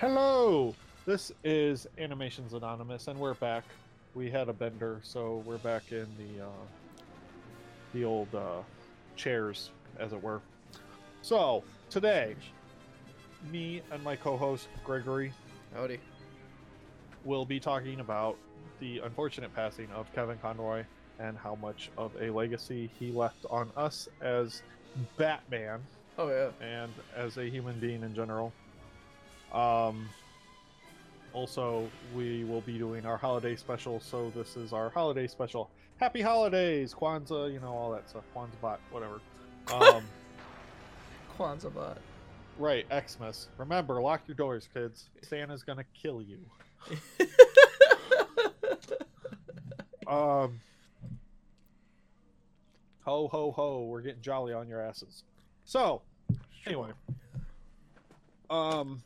Hello, this is Animations Anonymous, and we're back. We had a bender, so we're back in the uh, the old uh, chairs, as it were. So today, me and my co-host Gregory Howdy. will be talking about the unfortunate passing of Kevin Conroy and how much of a legacy he left on us as Batman Oh yeah. and as a human being in general. Um, also, we will be doing our holiday special, so this is our holiday special. Happy holidays, Kwanzaa, you know all that stuff, Kwanzaa bot, whatever. Um, Kwanzaa bot. right, Xmas. Remember, lock your doors, kids. Santa's gonna kill you. Um, ho ho ho, we're getting jolly on your asses. So, anyway, um,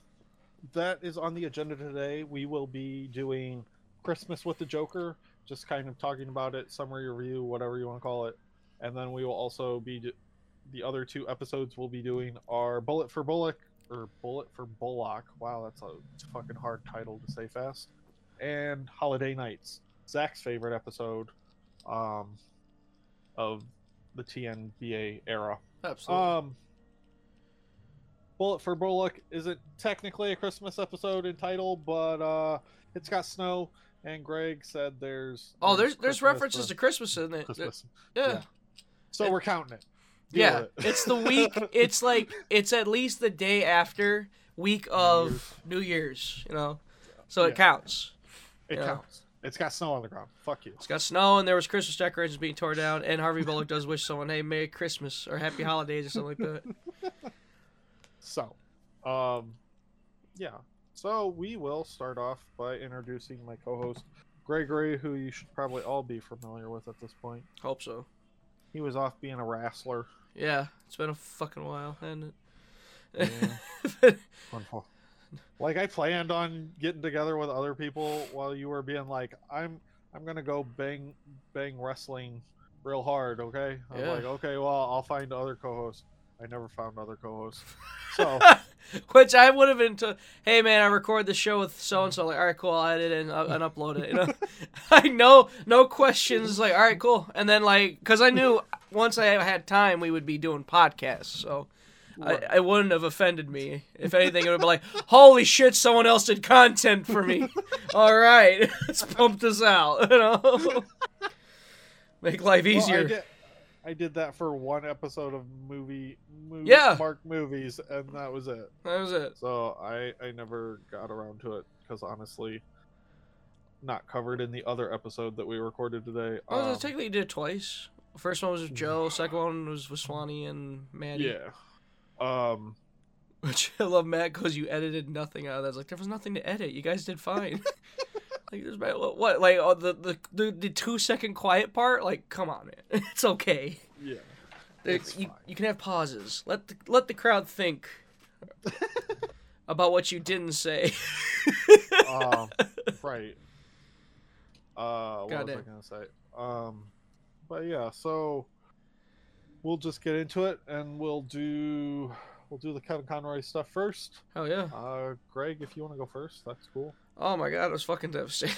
that is on the agenda today. We will be doing Christmas with the Joker, just kind of talking about it, summary review, whatever you want to call it, and then we will also be do- the other two episodes we'll be doing are Bullet for Bullock or Bullet for Bullock. Wow, that's a fucking hard title to say fast. And Holiday Knights, Zach's favorite episode, um, of the TNBA era. Absolutely. Um, Bullet for Bullock isn't technically a Christmas episode in title, but uh, it's got snow, and Greg said there's. oh, there's there's Christmas references to Christmas in it. Christmas. Yeah. yeah. So It- we're counting it. Deal Yeah. it. it's the week. It's like it's at least the day after week of Year's. New Year's. You know, so Yeah. it counts. It counts. It's got snow on the ground. Fuck you. It's got snow and there was Christmas decorations being torn down. And Harvey Bullock does wish someone, "Hey, Merry Christmas" or "Happy Holidays" or something like that. So, um, yeah. So we will start off by introducing my co-host Gregory, who you should probably all be familiar with at this point. Hope so. He was off being a wrestler. Yeah, it's been a fucking while, hasn't Yeah. it? Wonderful. Like I planned on getting together with other people while you were being like, I'm I'm gonna go bang bang wrestling real hard, okay? I'm Yeah. like, okay, well I'll find other co-hosts. I never found other co-hosts. So Which I would have been to, hey man, I record the show with so and so. Like, all right, cool, I'll edit it and, uh, and upload it. You know, like no, no questions. Like, all right, cool. And then like, cause I knew once I had time, we would be doing podcasts. So Right. I, it wouldn't have offended me. If anything, it would be like, holy shit, someone else did content for me. all right, let's pump this out. You know, make life Well, easier. I, did, I did that for one episode of movie, movie Yeah. Mark movies, and that was it. that was it. So I I never got around to it because honestly, not covered in the other episode that we recorded today. Oh, Um, technically you did it twice. First one was with Joe. Second one was with Swanee and Maddie. yeah. Um. Which I love Matt because you edited nothing out of that. It's like there was nothing to edit. You guys did fine. like there's what, like oh, the, the the the two second quiet part. Like come on, man, it's okay. Yeah. It's you fine. you can have pauses. Let the let the crowd think about what you didn't say. um, right. Uh, what was I gonna say? Um, but yeah, so we'll just get into it, and we'll do we'll do the Kevin Conroy stuff first. oh yeah. Uh, Greg, if you want to go first, that's cool. Oh my god, it was fucking devastating.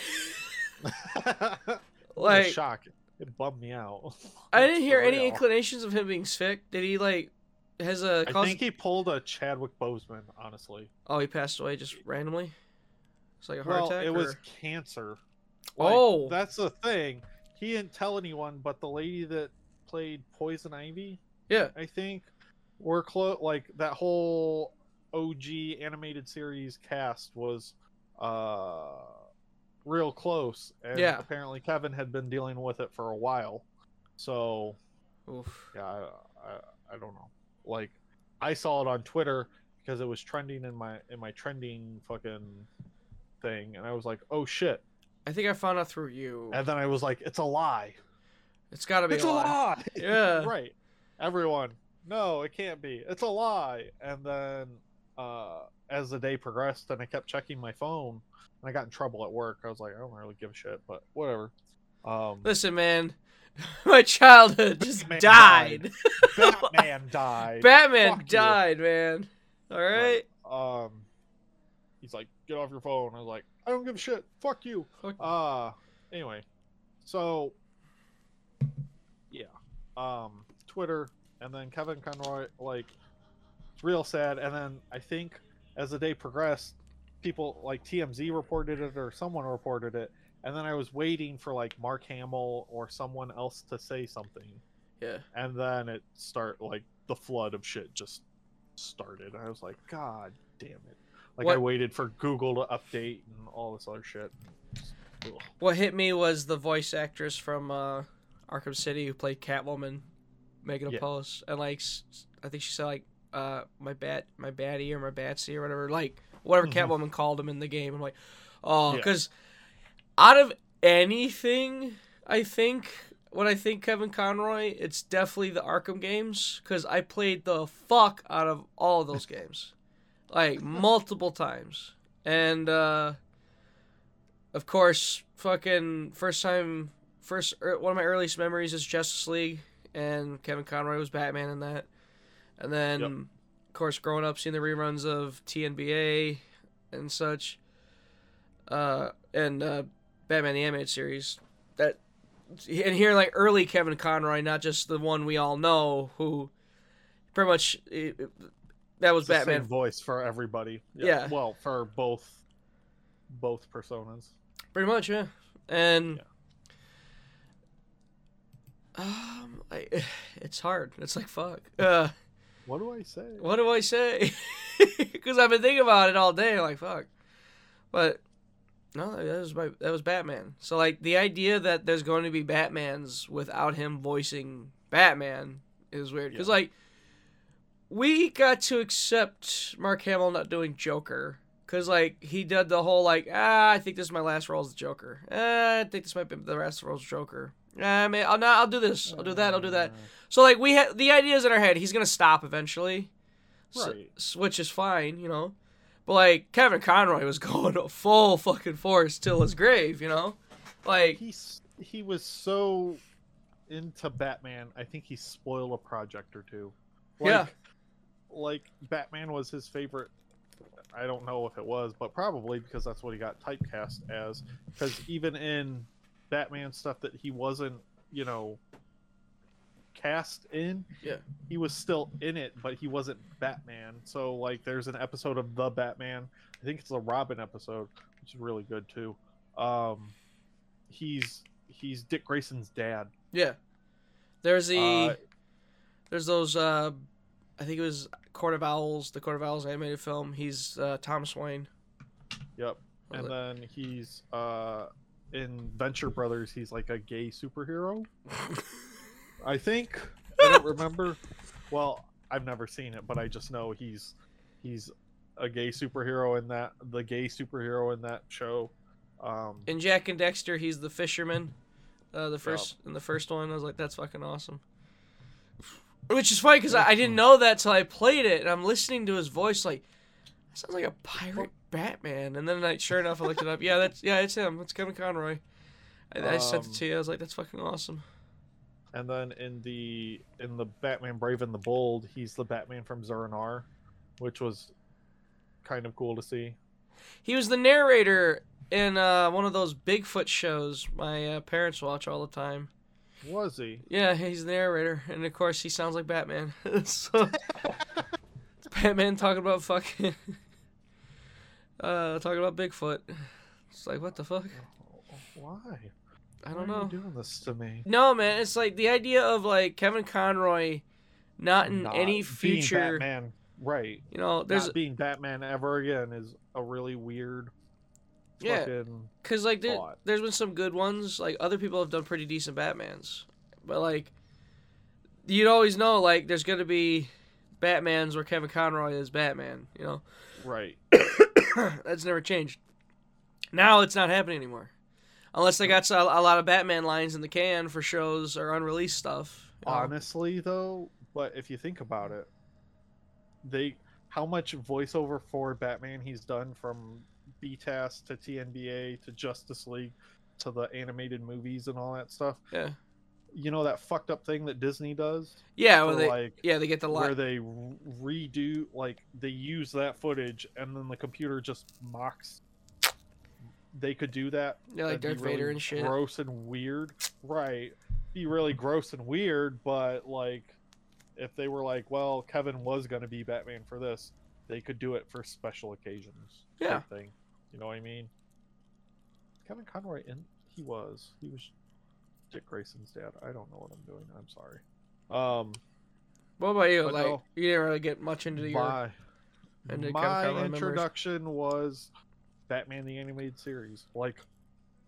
like like shock. It bummed me out. I didn't hear any inclinations of him being sick. Did he like has a I think he pulled a Chadwick Boseman. Honestly, Oh, he passed away just randomly. It's like a heart well, attack. it was or- cancer. Oh. that's the thing. He didn't tell anyone, but the lady that played Poison Ivy, yeah. I think, were close. Like that whole OG animated series cast was uh real close, and Yeah. apparently Kevin had been dealing with it for a while. So Oof. yeah, I, I, I don't know. Like I saw it on Twitter because it was trending in my in my trending fucking thing, and I was like, oh shit. I think I found out through you. And then I was like, it's a lie. It's got to be It's a a lie. lie. Yeah. right. Everyone, no, it can't be. It's a lie. And then uh, as the day progressed, and I kept checking my phone, and I got in trouble at work. I was like, I don't really give a shit, but whatever. Um, Listen, man, my childhood just Batman died. Batman died. Batman Fuck you. died, man. All right. Um, he's like, "Get off your phone." I was like, "I don't give a shit. Fuck you." Fuck- Uh anyway, so yeah, um, Twitter, and then Kevin Conroy, like, it's real sad. And then I think as the day progressed, people like TMZ reported it or someone reported it, and then I was waiting for like Mark Hamill or someone else to say something, Yeah. and then it start like the flood of shit just started. I was like, God damn it! Like I waited for Google to update and all this other shit. Ugh. What hit me was the voice actress from uh, Arkham City who played Catwoman making a Yeah. post, and like I think she said like uh, my bat, my baddie or my batsy or whatever, like whatever Mhm. Catwoman called him in the game. I'm like, oh, Yeah. because out of anything, I think when I think Kevin Conroy, it's definitely the Arkham games because I played the fuck out of all of those games, like multiple times, and. uh of course, fucking first time, first er, one of my earliest memories is Justice League, and Kevin Conroy was Batman in that. And then, Yep. of course, growing up seeing the reruns of TNBA and such, uh, and uh, Batman the Animated Series. That and hearing like early Kevin Conroy, not just the one we all know, who pretty much it, it- that was It's Batman. voice for everybody. Yeah. Well, for both both personas. Pretty much, yeah. And Yeah. um, I, it's hard. It's like fuck. Uh, What do I say? what do I say? Because I've been thinking about it all day. Like fuck. But no, that was my that was Batman. So like the idea that there's going to be Batmans without him voicing Batman is weird. Because Yeah. like we got to accept Mark Hamill not doing Joker. Cause like he did the whole like ah I think this is my last role as the Joker. Ah, I think this might be the last role as Joker. Man, I'll not. I'll do this. I'll do that. I'll do that. Uh. So like we had the ideas in our head. He's gonna stop eventually, so- Right. s- which is fine, you know. But like Kevin Conroy was going full fucking force till his grave, you know. Like He's he was so into Batman. I think he spoiled a project or two. Like, Yeah. Like Batman was his favorite. I don't know if it was, but probably because that's what he got typecast as. Because even in Batman stuff that he wasn't, you know, cast in, Yeah. he was still in it, but he wasn't Batman. So like, there's an episode of the Batman. I think it's a Robin episode, which is really good too. Um, he's he's Dick Grayson's dad. yeah, there's the Uh, there's those uh, I think it was Court of Owls, the Court of Owls animated film. He's uh, Thomas Wayne. Yep. And then he's uh in Venture Brothers. He's like a gay superhero. I think. I don't remember. Well, I've never seen it, but I just know he's he's a gay superhero in that the gay superhero in that show. Um, In Jak and Daxter, he's the fisherman. Uh, the first in the first one, I was like, that's fucking awesome. Which is funny because I, I didn't know that till I played it, and I'm listening to his voice like, that sounds like a pirate Batman. And then, like, sure enough, I looked it up. Yeah, that's yeah, it's him. It's Kevin Conroy. I, I sent it Um, to you. I was like, that's fucking awesome. and then in the in the Batman Brave and the Bold, he's the Batman from Zur-En-Arrh, which was kind of cool to see. He was the narrator in uh, one of those Bigfoot shows my uh, parents watch all the time. Was he? Yeah, he's the narrator, and of course he sounds like Batman. so Batman talking about fucking uh talking about Bigfoot. It's like what the fuck? Why? I don't are know. you doing this to me? No, man, it's like the idea of like Kevin Conroy not in Not any being future. Batman, right? You know, there's not being Batman ever again is a really weird. Yeah. Cause like there, thought. there's been some good ones. Like other people have done pretty decent Batmans, but like you'd always know like there's gonna be Batmans where Kevin Conroy is Batman. You know, right. that's never changed. Now it's not happening anymore, unless they got a, a lot of Batman lines in the can for shows or unreleased stuff. you know? Honestly, though, but if you think about it, they how much voiceover for Batman he's done from BTAS to TNBA to Justice League to the animated movies and all that stuff. Yeah. You know that fucked up thing that Disney does, Yeah, well, they, like yeah, they get the where they redo, like they use that footage, and then the computer just mocks. They could do that. Yeah, like Darth Vader really and shit. Gross and weird, right? Be really gross and weird, but like, if they were like, well, Kevin was gonna be Batman for this, they could do it for special occasions. Yeah. Thing. You know what I mean? Kevin Conroy, in he was he was Dick Grayson's dad. I don't know what I'm doing. I'm sorry. Um, What about you? Like, no. you didn't really get much into your. my into my Conroy memories. introduction was Batman the animated series, like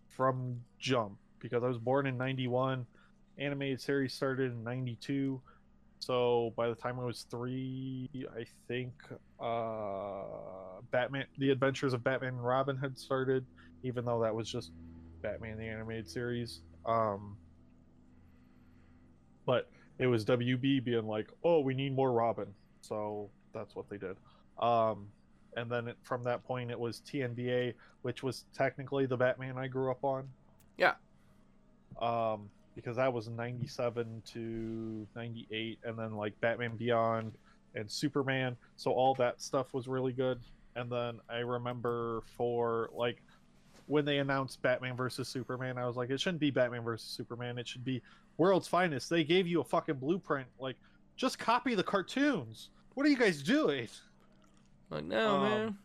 from jump, because I was born in '91. Animated series started in '92, so by the time I was three, I think uh, Batman: The Adventures of Batman and Robin had started, even though that was just Batman the animated series. Um, but it was WB being like, "Oh, we need more Robin," so that's what they did. Um, and then it, from that point, it was TNBA, which was technically the Batman I grew up on. Yeah. Um, because that was 97 to 98, and then like Batman Beyond and Superman. So all that stuff was really good. And then I remember for like when they announced Batman versus Superman, I was like, it shouldn't be Batman versus Superman. It should be World's Finest. They gave you a fucking blueprint. Like, just copy the cartoons. What are you guys doing? Like, no, Um, man.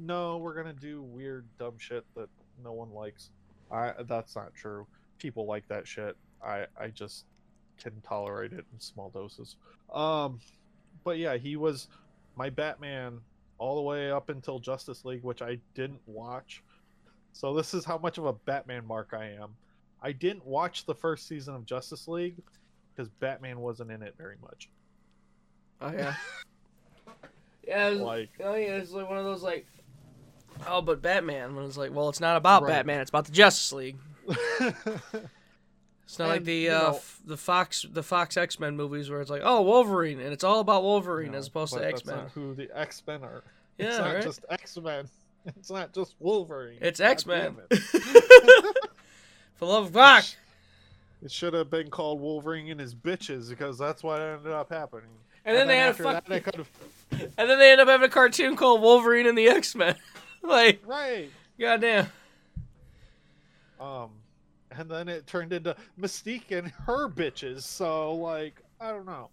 No, we're gonna do weird, dumb shit that no one likes. I that's not true. People like that shit. I I just can tolerate it in small doses. Um, but yeah, he was my Batman all the way up until Justice League, which I didn't watch. So this is how much of a Batman mark I am. I didn't watch the first season of Justice League because Batman wasn't in it very much. Oh yeah. yeah. It was, Like oh yeah, it's like one of those like. Oh, but Batman. When it's like, well, it's not about Right. Batman. It's about the Justice League. It's not like the uh, know- f- the Fox the Fox X Men movies where it's like, oh, Wolverine, and it's all about Wolverine No, as opposed but to X Men. Who the X Men are? Yeah, it's not right. just X Men. It's not just Wolverine. It's X Men. it. For love of God. It should have been called Wolverine and his bitches because that's what ended up happening. And then they had a that, fucking, they could have and then they end up having a cartoon called Wolverine and the X Men. like, right. goddamn. Um, and then it turned into Mystique and her bitches. So like, I don't know.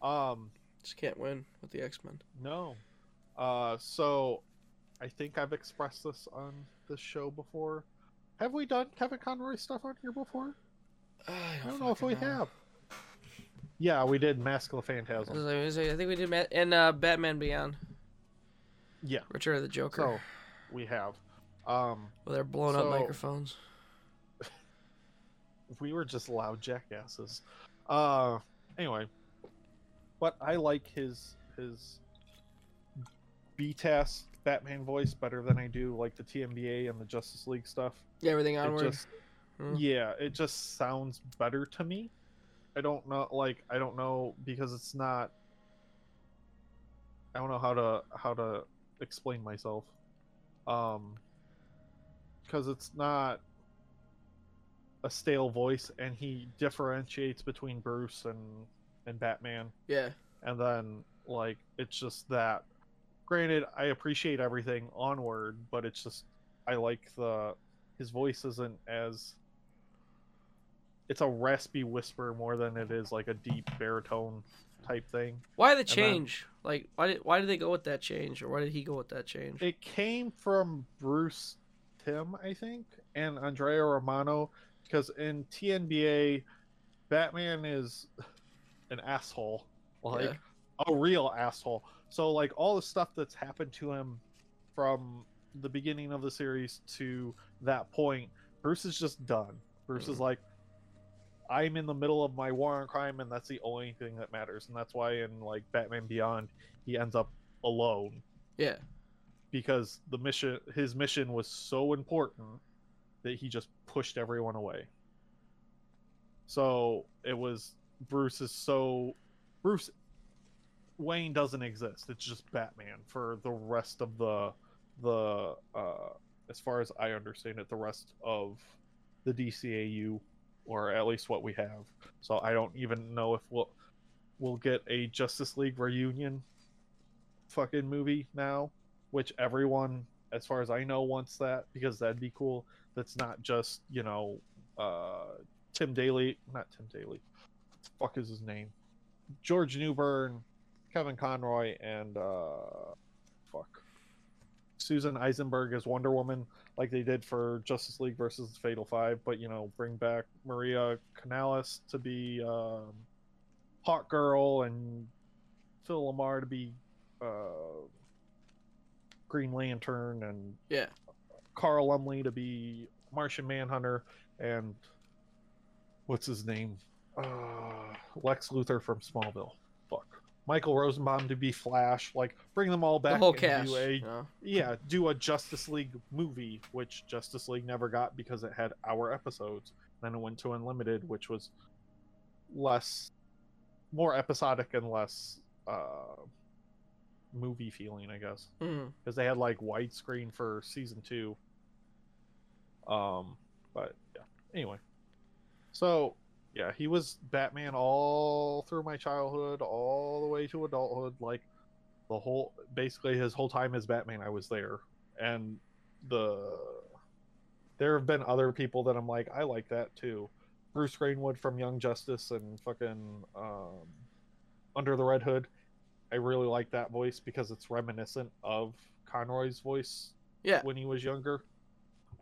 Um, Just can't win with the X Men. no. Uh, so I think I've expressed this on this show before. Have we done Kevin Conroy stuff on here before? I I don't know if we have. Yeah, we did Mask of the I Phantasm. was like- I think we did Ma- and uh, Batman Beyond, Yeah, Return of the Joker. so we have. Um, Well, they're blowing up so- microphones. we were just loud jackasses. Uh, anyway, but I like his his BTAS Batman voice better than I do like the TNBA and the Justice League stuff. Yeah, everything It onward. just Hmm. yeah, it just sounds better to me. I don't know, like I don't know because it's not. I don't know how to how to explain myself, um, because it's not a stale voice, and he differentiates between Bruce and and Batman, Yeah. and then like it's just that. Granted, I appreciate everything onward, but it's just I like the his voice isn't as it's a raspy whisper more than it is like a deep baritone type thing. Why the then- change? like, why did why did they go with that change, or why did he go with that change? It came from Bruce Timm, I think, and Andrea Romano because in TNBA, Batman is an asshole, like Yeah. a real asshole. So like all the stuff that's happened to him from the beginning of the series to that point, Bruce is just done. Bruce is Mhm. like, I'm in the middle of my war on crime, and that's the only thing that matters. And that's why in like Batman Beyond, he ends up alone yeah. because the mission his mission was so important that he just pushed everyone away so it was bruce is so bruce wayne doesn't exist it's just batman for the rest of the the uh as far as i understand it the rest of the dcau or at least what we have. So I don't even know if we'll we'll get a Justice League reunion fucking movie now, which everyone, as far as I know, wants that because that'd be cool. That's not just you know uh, Tim Daly, not Tim Daly. Fuck is his name? George Newbern, Kevin Conroy, and uh, fuck Susan Eisenberg as Wonder Woman, like they did for Justice League versus the Fatal Five. But you know, bring back Maria Canals to be um, Hawk Girl and Phil LaMarr to be uh, Green Lantern and Yeah. Carl Lumbly to be Martian Manhunter and what's his name? Uh, Lex Luthor from Smallville. Michael Rosenbaum to be Flash. Like bring them all back the whole and do a know? yeah, do a Justice League movie, which Justice League never got because it had hour episodes. Then it went to Unlimited, which was less, more episodic and less uh, movie feeling, I guess, because they had like widescreen for season two. Um, but yeah. Anyway, so yeah, he was Batman all through my childhood, all the way to adulthood. Like the whole, basically his whole time as Batman, I was there, and the there have been other people that I'm like, I like that too. Bruce Greenwood from Young Justice and fucking um, Under the Red Hood. I really like that voice because it's reminiscent of Conroy's voice Yeah. when he was younger.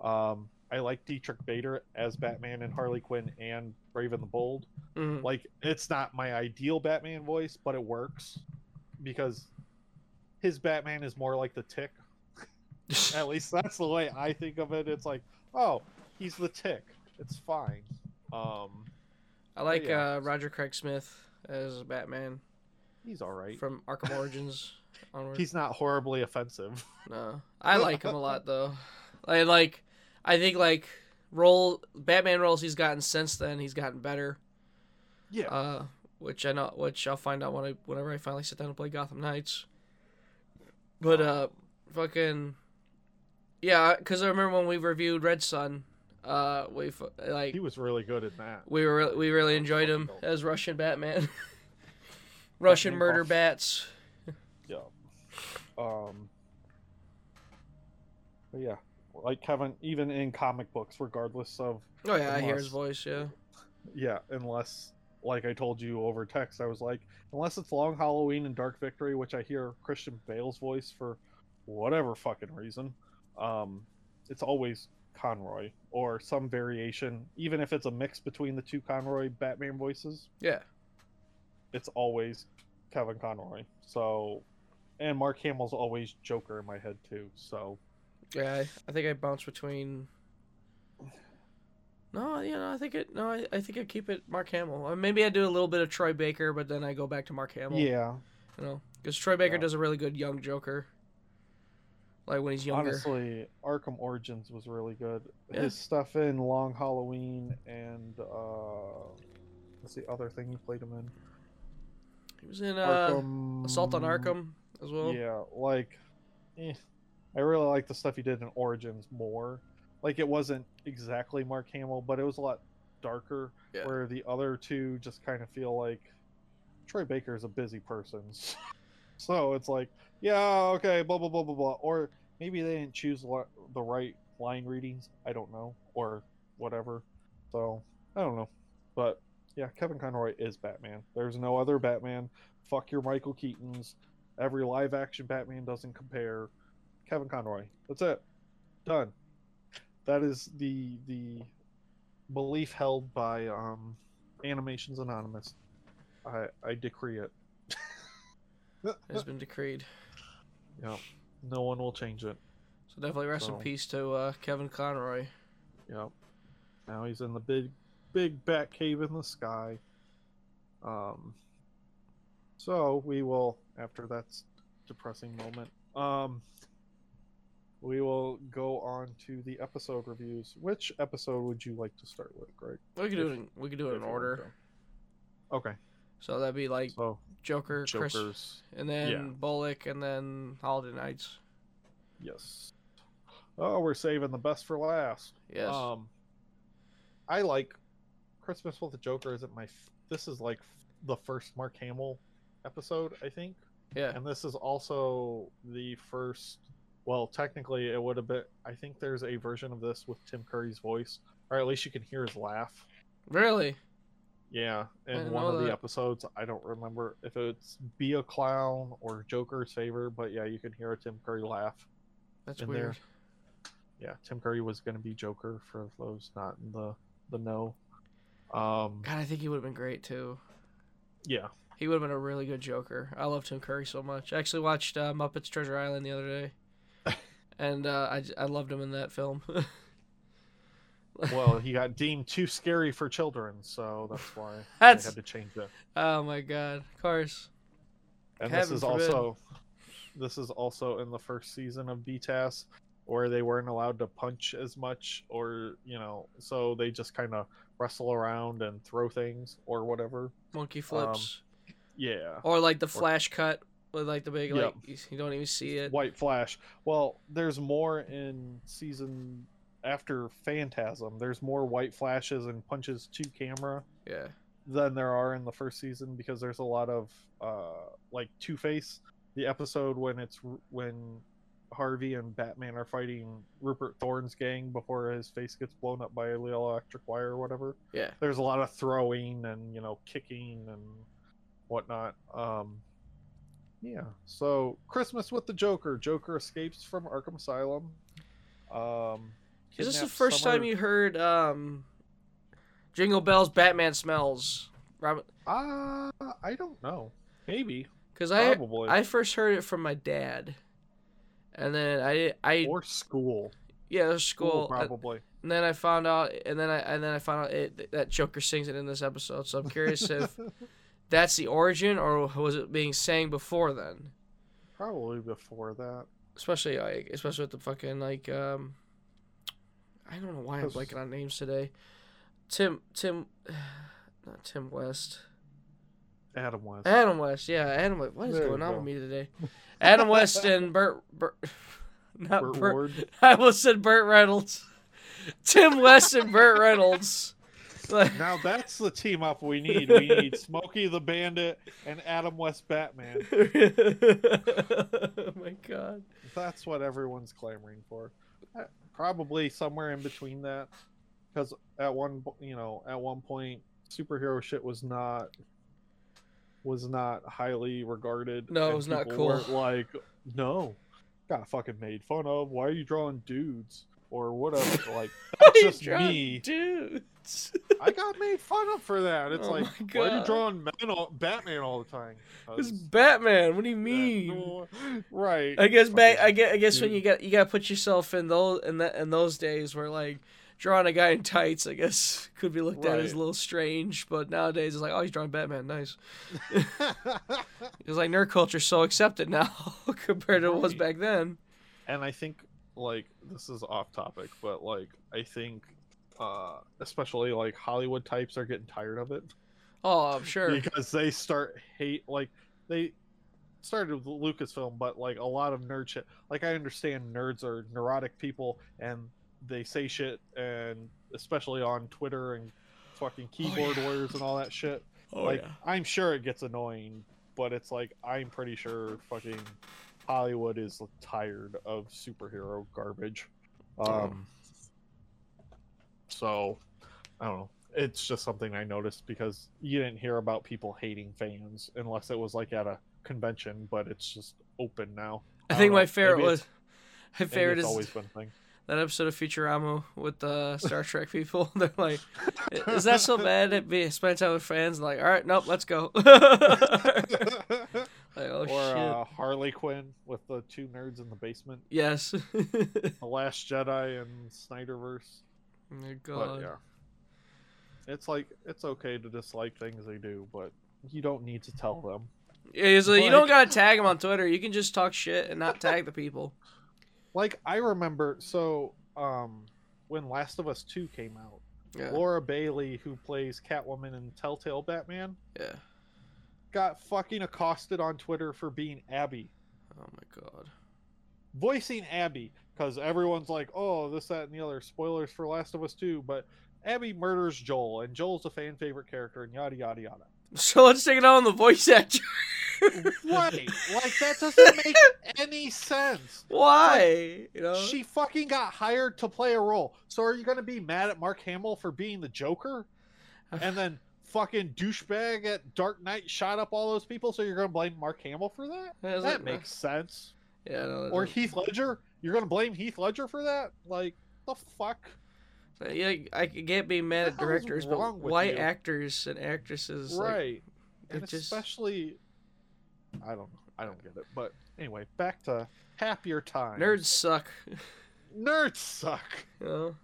Um, I like Diedrich Bader as Batman and Harley Quinn and Brave and the Bold. Mhm. Like, it's not my ideal Batman voice, but it works because his Batman is more like the Tick. At least that's the way I think of it. It's like, oh, he's the Tick. It's fine. Um, I like yeah. uh, Roger Craig Smith as Batman he's all right. from Arkham Origins onward. He's not horribly offensive. No, I like him a lot though. I like. I think like role Batman roles he's gotten since then. He's gotten better. Yeah. Uh, which I know, which I'll find out when I whenever I finally sit down and play Gotham Knights. But uh, fucking, yeah, because I remember when we reviewed Red Sun, uh, we like he was really good at that. we were we really enjoyed him as Russian Batman. Russian Batman murder buff. bats. Yeah. Um. But yeah, like Kevin, even in comic books, regardless of Oh yeah, I hear his voice. Yeah. yeah, unless like I told you over text, I was like, unless it's Long Halloween and Dark Victory, which I hear Christian Bale's voice for whatever fucking reason, um, it's always Conroy or some variation, even if it's a mix between the two Conroy Batman voices. Yeah. it's always Kevin Conroy. So, and Mark Hamill's always Joker in my head too. So, Yeah, I, I think I bounce between. No, you know, I think it. No, I, I think I keep it Mark Hamill. Uh, Maybe I do a little bit of Troy Baker, but then I go back to Mark Hamill. yeah, You know, because Troy Baker Yeah. does a really good young Joker. Like when he's younger. honestly, Arkham Origins was really good. Yeah. His stuff in Long Halloween and uh, what's the other thing he played him in? he was in uh, Arkham Assault on Arkham as well. Yeah, like, eh, I really like the stuff he did in Origins more. Like, it wasn't exactly Mark Hamill, but it was a lot darker. Yeah. Where the other two just kind of feel like Troy Baker is a busy person. so it's like, yeah, okay, blah blah blah blah blah. Or maybe they didn't choose the right line readings. I don't know, or whatever. So I don't know, but yeah, Kevin Conroy is Batman. There's no other Batman. Fuck your Michael Keaton's. Every live action Batman doesn't compare. Kevin Conroy. That's it. Done. That is the the belief held by um, Animations Anonymous. I I decree it. It has been decreed. Yeah, no one will change it. So definitely rest So- in peace to uh, Kevin Conroy. Yep. Now he's in the big, big bat cave in the sky. Um. So we will, after that depressing moment, um, we will go on to the episode reviews. Which episode would you like to start with, Greg? We could do it. In, we could do it in order. Okay. So that'd be like So Joker, Chris, and then yeah. Bullock, and then Holiday Knights. Yes. Oh, we're saving the best for last. Yes. Um, I like Christmas with the Joker isn't my. F- this is like the first Mark Hamill episode, I think, Yeah. and this is also the first. Well, technically, it would have been. I think there's a version of this with Tim Curry's voice, or at least you can hear his laugh. Really? Yeah, in one of the episodes, I don't remember if it's "Be a Clown" or "Joker's Favor," but yeah, you can hear a Tim Curry laugh. That's In weird. there. Yeah, Tim Curry was going to be Joker for those not in the the know. Um, God, I think he would have been great too. yeah, He would have been a really good Joker. I love Tim Curry so much. I actually watched uh, Muppets Treasure Island the other day, and uh, I I loved him in that film. well, he got deemed too scary for children, so that's why That's- they had to change it. oh my God, of course. And Heaven this is forbid. also this is also in the first season of BTAS where they weren't allowed to punch as much or you know so they just kind of wrestle around and throw things or whatever Monkey flips, yeah or like the flash cut with like the big Yep. like you- you don't even see it. white flash well there's more in season after phantasm there's more white flashes and punches to camera Yeah. than there are in the first season because there's a lot of uh like Two Face, the episode when it's when Harvey and Batman are fighting Rupert Thorne's gang before his face gets blown up by a little electric wire or whatever. Yeah. There's a lot of throwing and you know kicking and whatnot. Um, yeah. So Christmas with the Joker. Joker escapes from Arkham Asylum. Um, Is this the first Summer- time you heard um, Jingle Bells? Batman smells. Robin, Uh, I don't know. Maybe. because I Probably. I first heard it from my dad, and then I I or school. yeah was school, and- probably. and then I found out, and then I and then I found out it, that Joker sings it in this episode. So I'm curious if that's the origin or was it being sang before then? Probably before that. Especially like especially with the fucking like um, I don't know why I'm blanking on names today. Tim Tim, not Tim West. Adam West. Adam West, yeah, Adam West. What is There going on go. with me today? Adam West and Burt, Burt not Burt Burt. Ward. I almost said Burt Reynolds. Tim West and Burt Reynolds. Now that's the team up we need. We need Smokey the Bandit and Adam West Batman. oh my god. That's what everyone's clamoring for. Uh, Probably somewhere in between that, because at one, you know, at one point, superhero shit was not was not highly regarded. No, it was not cool. Like, no, got fucking made fun of. Why are you drawing dudes or whatever? Like, that's just me. Dudes. I got made fun of for that. It's Oh like, my why are you drawing men all, Batman all the time? It's Batman. What do you that- mean? right. I guess back. I guess. I guess when you got you got to put yourself in those in that in those days where like drawing a guy in tights, I guess could be looked at as a little strange. But nowadays it's like, oh, he's drawing Batman, nice. It's like nerd culture's so accepted now compared to what it was back then. and I think like this is off topic, but like I think uh especially like Hollywood types are getting tired of it Oh, I'm sure. because they start hate like they started with the Lucasfilm, but like a lot of nerd shit. Like I understand nerds are neurotic people and they say shit and especially on Twitter and fucking keyboard yeah. warriors and all that shit. Oh like yeah. I'm sure it gets annoying, but it's like I'm pretty sure fucking Hollywood is tired of superhero garbage. Um so I don't know. It's just something I noticed because you didn't hear about people hating fans unless it was like at a convention, but it's just open now. I I think my know. favorite Maybe was my favorite it's is always been a thing. that episode of Futurama with the Star Trek people. They're like, "Is that so bad to be spend time with fans?" And like, all right, nope, let's go. Like, oh or shit. uh, Harley Quinn with the two nerds in the basement. yes. The Last Jedi and Snyderverse. oh my But god. yeah, it's like it's okay to dislike things they do, but you don't need to tell them. Yeah, so you don't gotta tag them on Twitter. You can just talk shit and not tag the people. Like I remember, so um, when Last of Us Two came out, Yeah. Laura Bailey, who plays Catwoman in Telltale Batman, Yeah. Got fucking accosted on Twitter for being Abby, Oh my god. voicing Abby, because everyone's like, "Oh, this, that, and the other." Spoilers for Last of Us Two, but Abby murders Joel, and Joel's a fan favorite character, and yada yada yada. So let's take it out on the voice actor. Right? like that doesn't make any sense. Why? You know. She fucking got hired to play a role. So are you gonna be mad at Mark Hamill for being the Joker, and then fucking douchebag at Dark Knight shot up all those people? So you're gonna blame Mark Hamill for that? Yeah, That like, makes sense. Yeah. No, Or doesn't- Heath Ledger? You're gonna blame Heath Ledger for that? Like the fuck? Yeah, I can't be mad at What the hell is directors, but white you? actors and actresses, right. they're and just especially I don't know. I don't get it. But anyway, back to happier times. nerds suck. Nerds suck. You know?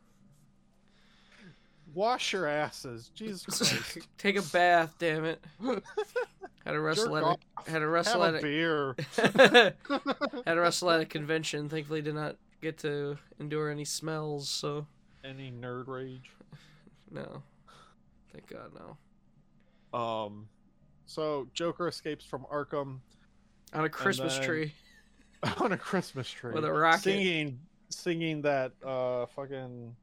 Wash your asses. Jesus Christ. Take a bath, damn it. Had to wrestle Jerk at off. a, had to wrestle Have at a a, beer. had to wrestle at a convention. Thankfully, did not get to endure any smells. So Any nerd rage? no, thank God no. Um so Joker escapes from Arkham On a Christmas then- tree on a Christmas tree with a rocket. singing singing that uh fucking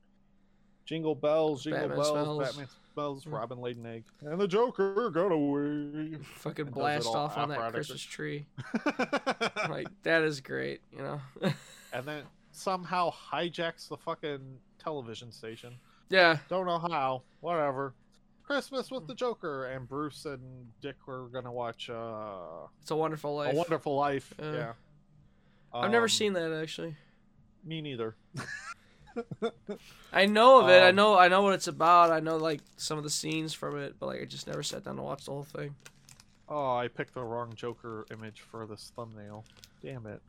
Jingle bells, jingle Batman bells, smells. Batman smells, Mm. Robin laid an egg. And the Joker got away. Fucking blast off on that. Christmas tree. Like that is great, you know. and then somehow hijacks the fucking television station. yeah, Don't know how. Whatever. Christmas with the Joker and Bruce and Dick were gonna watch uh, it's a wonderful life. A Wonderful Life. Yeah. yeah. I've never Um, seen that actually. Me neither. I know of it. I Um, know. I know what it's about. I know like some of the scenes from it, but like I just never sat down to watch the whole thing. Oh, I picked the wrong Joker image for this thumbnail. Damn it.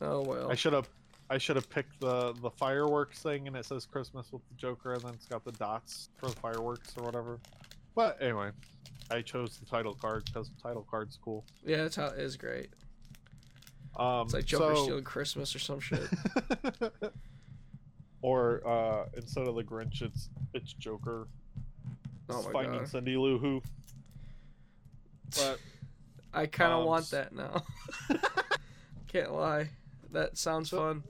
Oh well. I should have I should have picked the the fireworks thing and it says Christmas with the Joker and then it's got the dots for the fireworks or whatever. But anyway, I chose the title card because the title card's cool. Yeah, that's how it is great. Um, It's like Joker so- stealing Christmas or some shit. or uh, instead of the Grinch, it's it's Joker Oh my finding god. Cindy Lou Who. But I kind of um, want that now. Can't lie. That sounds So- fun.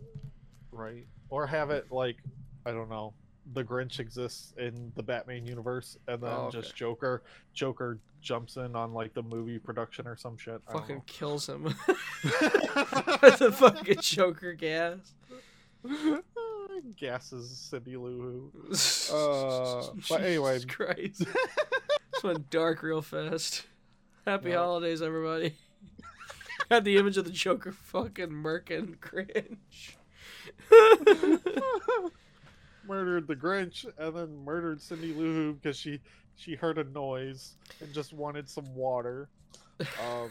right, or have it like I don't know. The Grinch exists in the Batman universe, and then Oh, just. Joker. Joker jumps in on like the movie production or some shit. Fucking kills him the fucking Joker gas. Gasses Cindy Lou Who. Uh, but anyway. Jesus Christ. this went dark real fast. Happy holidays, everybody. Got the image of the Joker fucking murking cringe. murdered the Grinch and then murdered Cindy Lou Who because she she heard a noise and just wanted some water. Um,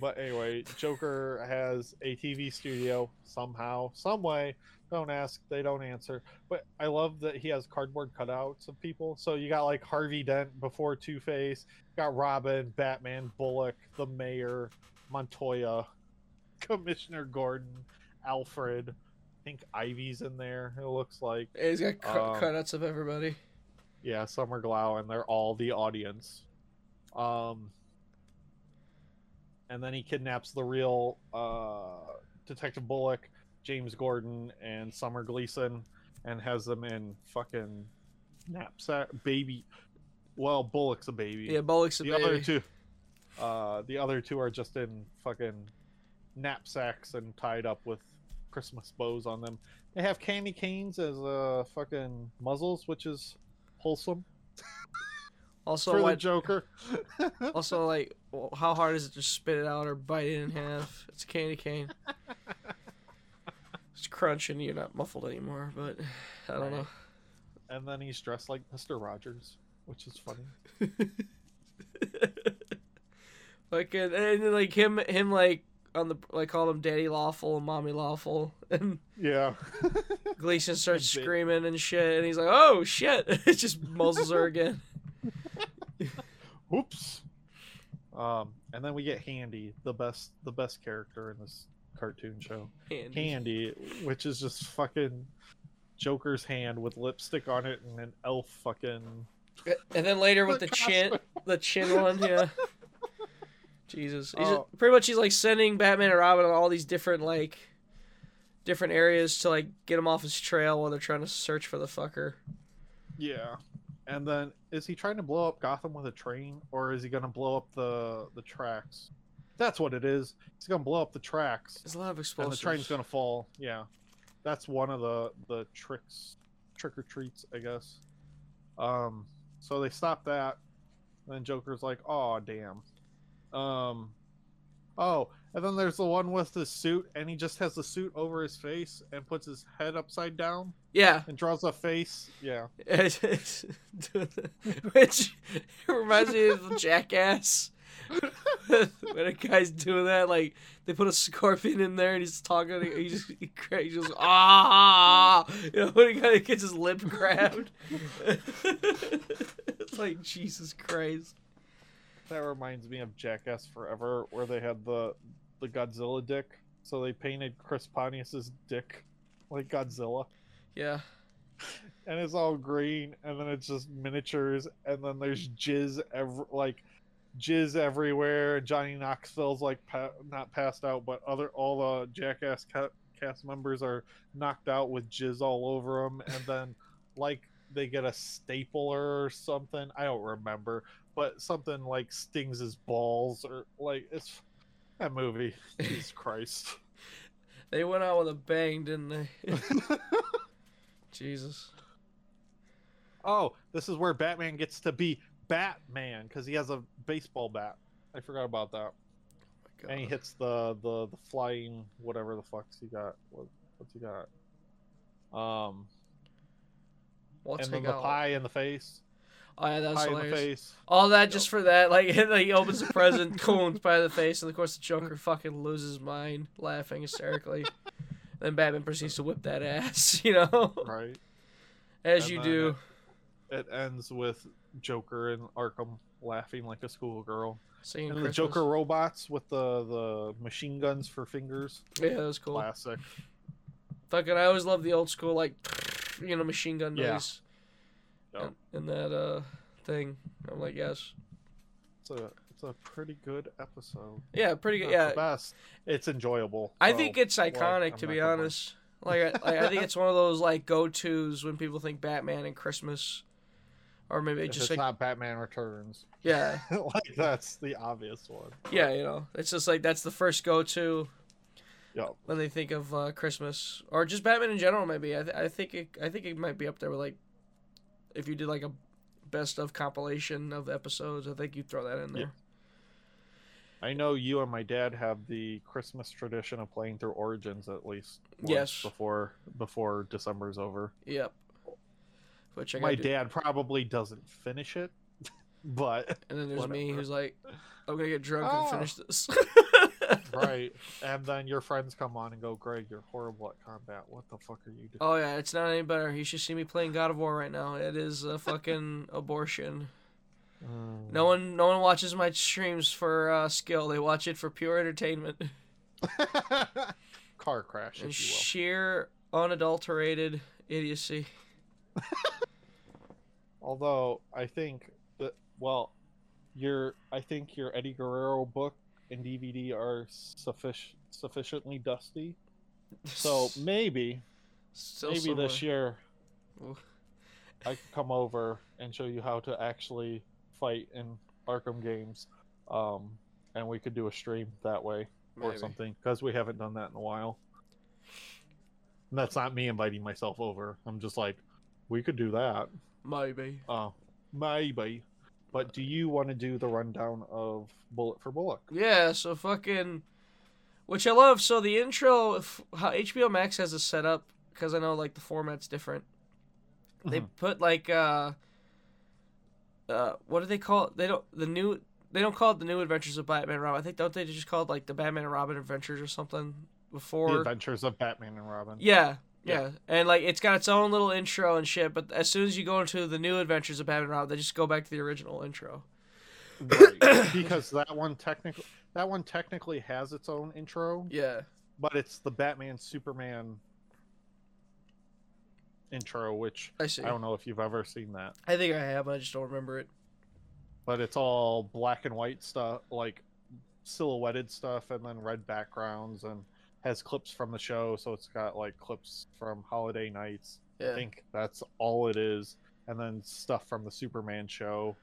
but anyway, Joker has a TV studio somehow, some way. Don't ask, they don't answer. But I love that he has cardboard cutouts of people. So you got like Harvey Dent before Two Face, got Robin, Batman, Bullock, the Mayor, Montoya, Commissioner Gordon, Alfred. I think Ivy's in there. It looks like. He's got Um, cutouts of everybody. Yeah, Summer Glau, and they're all the audience. Um, and then he kidnaps the real uh, Detective Bullock, James Gordon, and Summer Gleason, and has them in fucking knapsack baby. Well, Bullock's a baby. Yeah, Bullock's a the baby. other two, uh, the other two are just in fucking knapsacks and tied up with Christmas bows on them. They have candy canes as uh fucking muzzles, which is wholesome Also, for the? Joker. Also, like, how hard is it to spit it out or bite it in half? It's a candy cane. It's and You're not muffled anymore, but I don't know. and then he's dressed like Mister Rogers, which is funny. Like and, then, like him, him like on the like call him Daddy Lawful and Mommy Lawful, and Yeah. Gleason starts screaming and shit, and he's like, "Oh shit!" it just muzzles her again. Oops. Um, and then we get Handy, the best, the best character in this cartoon show. Candy. Handy, which is just fucking Joker's hand with lipstick on it and an elf fucking. And then later with the The chin, the chin one, yeah. Jesus, he's Oh. pretty much he's like sending Batman and Robin on all these different like different areas to like get him off his trail while they're trying to search for the fucker. Yeah. and then is he trying to blow up Gotham with a train, or is he gonna blow up the the tracks? That's what it is. He's gonna blow up the tracks, There's a lot of explosions. and the train's gonna fall. Yeah, that's one of the the tricks, trick or treats, I guess. Um, so they stop that. And then Joker's like, "Oh damn." Um, oh, and then there's the one with the suit, and he just has the suit over his face and puts his head upside down Yeah. and draws a face. Yeah. Which reminds me of Jackass. when a guy's doing that, like they put a scorpion in there and he's talking, he just he, he just ah, you know when he kind of gets his lip grabbed. it's like Jesus Christ. That reminds me of Jackass Forever, where they had the the Godzilla dick. So they painted Chris Pontius's dick like Godzilla, Yeah, and it's all green, and then it's just miniatures, and then there's jizz ev- like jizz everywhere. Johnny Knoxville's like pa- not passed out, but other all the Jackass ca- cast members are knocked out with jizz all over them, and then like they get a stapler or something. I don't remember, but something like stings his balls or like it's that movie. Jesus Christ. they went out with a bang, didn't they? Jesus. Oh, this is where Batman gets to be Batman because he has a baseball bat. I forgot about that. Oh And he hits the the the flying whatever the fuck's he got. What what's he got? Um, What's and he then the pie in the face. Oh yeah, that's Pie in the hilarious. face. All that just for that, like, he opens the present, coons by the face, and of course the Joker fucking loses his mind, laughing hysterically. then Batman proceeds to whip that ass, you know, Right. as And you do. It ends with Joker and Arkham laughing like a schoolgirl. Same And the Joker robots with the the machine guns for fingers. Yeah, that was cool. Classic. Fucking, I always love the old school, like, you know, machine gun Yeah. noise. Yep. in, in that uh thing. I'm like, yes. It's a it's a pretty good episode. Yeah, pretty good. Not Yeah, best. It's enjoyable. I so, think it's iconic I'm to be honest. Like, I, like, I think it's one of those like go tos when people think Batman and Christmas, or maybe If just it's like not Batman Returns. yeah, like that's the obvious one. yeah, you know, it's just like that's the first go to Yep. when they think of uh, Christmas or just Batman in general. Maybe I, th- I think it I think it might be up there with like if you did like a best of compilation of episodes. I think you'd throw that in there. Yeah. I know you and my dad have the Christmas tradition of playing through Origins at least. Yes. Before before December's over. Yep. Which I my do- dad probably doesn't finish it, but And then there's me who's like, I'm gonna get drunk Oh. and finish this. right. And then your friends come on and go, Greg, you're horrible at combat. What the fuck are you doing? Oh yeah, it's not any better. You should see me playing God of War right now. It is a fucking abortion. Mm. No one, no one watches my streams for uh, skill. They watch it for pure entertainment Car crash, and sheer unadulterated idiocy. Although I think that well, your I think your Eddie Guerrero book and DVD are sufficient sufficiently dusty. So maybe Still maybe somewhere. this year Ooh. I could come over and show you how to actually fight in Arkham games, um, and we could do a stream that way or something because we haven't done that in a while. And that's not me inviting myself over. I'm just like, we could do that. Maybe. Uh, maybe. But do you want to do the rundown of Bullet for Bullock? Yeah. So fucking, which I love. So the intro, how HBO Max has this set up because I know like the format's different. They Mhm. put like uh uh what do they call it? They don't the new they don't call it the new adventures of Batman and Robin. I think don't they just call it like the Batman and Robin adventures or something The before Adventures of Batman and Robin. Yeah. Yeah. Yeah. And like it's got its own little intro and shit, but as soon as you go into the new adventures of Batman and Robin, they just go back to the original intro. Right. because that one technically that one technically has its own intro, Yeah. but it's the Batman Superman intro, which I see. I don't know if you've ever seen that, I think I have, I just don't remember it. but it's all black and white stuff, like silhouetted stuff, and then red backgrounds, and has clips from the show. So it's got like clips from Holiday Knights. I think that's all it is. and then stuff from the Superman show.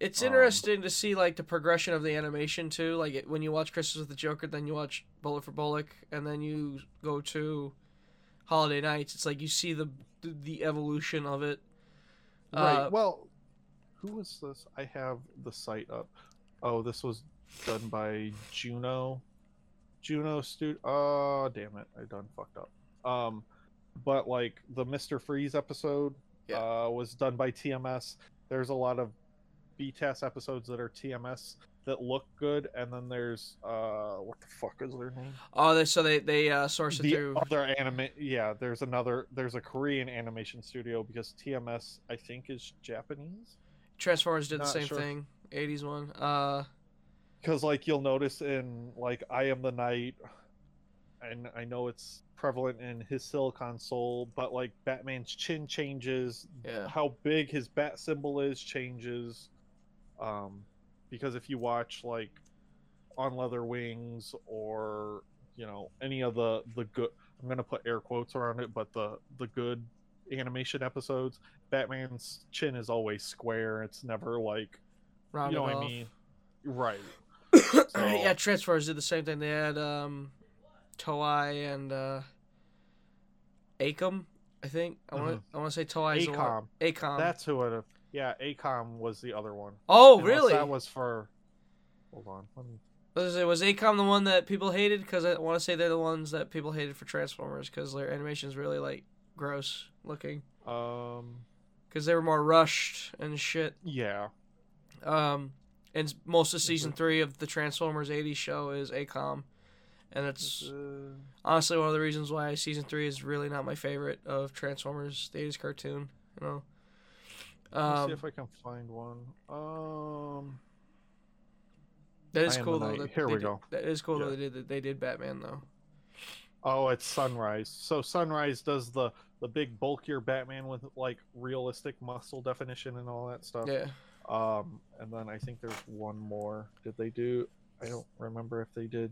It's Um, interesting to see like the progression of the animation too. Like it, when you watch Christmas with the Joker, then you watch Bullet for Bullock, and then you go to Holiday Knights. It's like you see the the evolution of it. Right. Uh, well, who was this? I have the site up. Oh, this was done by Junio. Junio Studio. Oh, damn it! I done fucked up. Um, but like the Mister Freeze episode, Yeah. uh, was done by TMS. There's a lot of BTAS episodes that are TMS that look good, and then there's uh, what the fuck is their name? Oh, they, so they they uh, source it the through. other anime yeah there's another there's a korean animation studio because tms i think is japanese Transformers did the same sure. thing. 80s one. Uh, because like you'll notice in like i am the night and i know it's prevalent in his silicon soul but like batman's chin changes yeah. how big his bat symbol is changes um because if you watch like on leather wings or you know any of the the good i'm gonna put air quotes around it but the the good animation episodes batman's chin is always square it's never like Rounded you know what off. i mean right yeah, Transformers did the same thing. They had um, Toei and uh, AKOM, I think. I want to I want to say Toei. is AKOM AKOM. that's who it yeah AKOM was the other one oh, Unless really? that was for hold on let me Was, it, was AKOM the one that people hated? Because I want to say they're the ones that people hated for Transformers because their animation's really like gross looking. um Because they were more rushed and shit. yeah Um, and most of season three of the Transformers '80s show is AKOM, and it's Uh, honestly one of the reasons why season three is really not my favorite of Transformers, the '80s cartoon. You know. Let's see Um, if I can find one. Um, that is I cool though. That Here we did- go. That is cool Yeah. though. They did they did Batman though. oh, it's Sunrise. So Sunrise does the the big bulkier Batman with like realistic muscle definition and all that stuff. Yeah. Um, and then I think there's one more. Did they do? I don't remember if they did.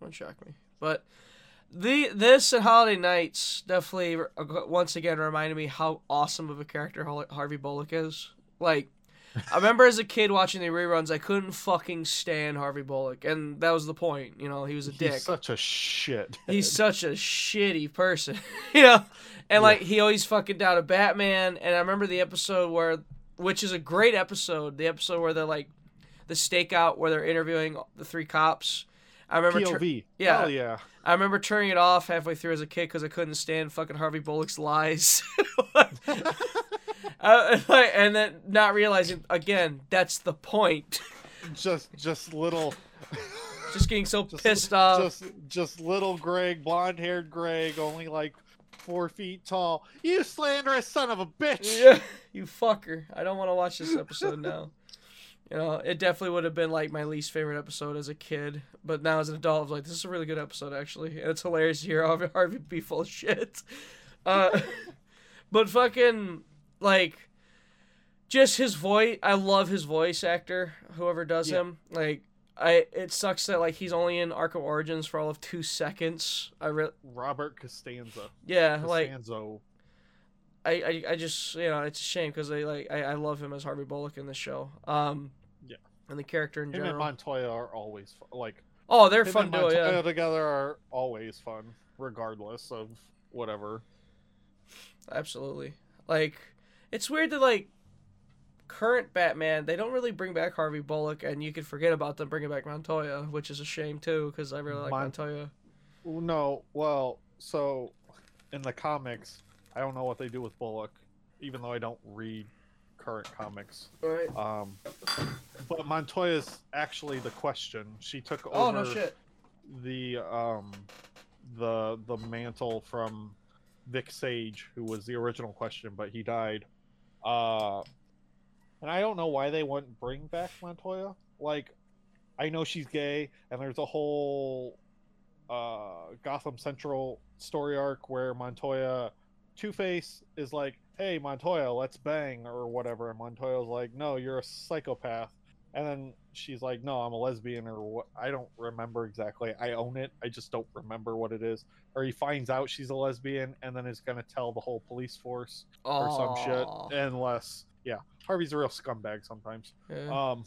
Won't shock me. But the this and Holiday Knights definitely uh, once again reminded me how awesome of a character Harvey Bullock is. Like, I remember as a kid watching the reruns, I couldn't fucking stand Harvey Bullock, and that was the point. You know, he was a He's dick. such a shit. He's such a shitty person, you know. And like he always fucking doubted Batman. And I remember the episode where, which is a great episode, the episode where they're like, the stakeout where they're interviewing the three cops. I remember. tur- yeah. Hell yeah. I remember turning it off halfway through as a kid because I couldn't stand fucking Harvey Bullock's lies. uh, and then not realizing again that's the point. Just just little. Just getting so Just, pissed off. Just just little Greg, blonde haired Greg, only like four feet tall. You slanderous son of a bitch. Yeah, you fucker. I don't want to watch this episode now. You know, it definitely would have been like my least favorite episode as a kid, but now as an adult, I was like, this is a really good episode actually, and it's hilarious to hear Harvey, Harvey be full of shit. Uh, but fucking like, just his voice. I love his voice actor, whoever does Yeah. him. Like, I it sucks that like he's only in Arkham Origins for all of two seconds. I re- Robert Costanzo. yeah, like I, I, I just you know it's a shame because I like I, I love him as Harvey Bullock in this show. Um, Yeah. and the character in Him and general. Montoya are always like oh, they're fun and duo, yeah, together are always fun, regardless of whatever. absolutely. Like, it's weird that like current Batman they don't really bring back Harvey Bullock, and you could forget about them bringing back Montoya, which is a shame too because I really like Mon- Montoya. No, well, so in the comics, I don't know what they do with Bullock, even though I don't read current comics. Right. Um, but Montoya's actually the question. She took over Oh no shit. the um the the mantle from Vic Sage, who was the original question, but he died. Uh and I don't know why they wouldn't bring back Montoya. Like I know she's gay and there's a whole uh Gotham Central story arc where Montoya Two Face is like, Hey Montoya, let's bang or whatever and Montoya's like, No, you're a psychopath and then she's like, "No, I'm a lesbian," or what? I don't remember exactly. I own it. I just don't remember what it is. Or he finds out she's a lesbian, and then is gonna tell the whole police force or some shit. Unless, yeah, Harvey's a real scumbag sometimes. Yeah. Um,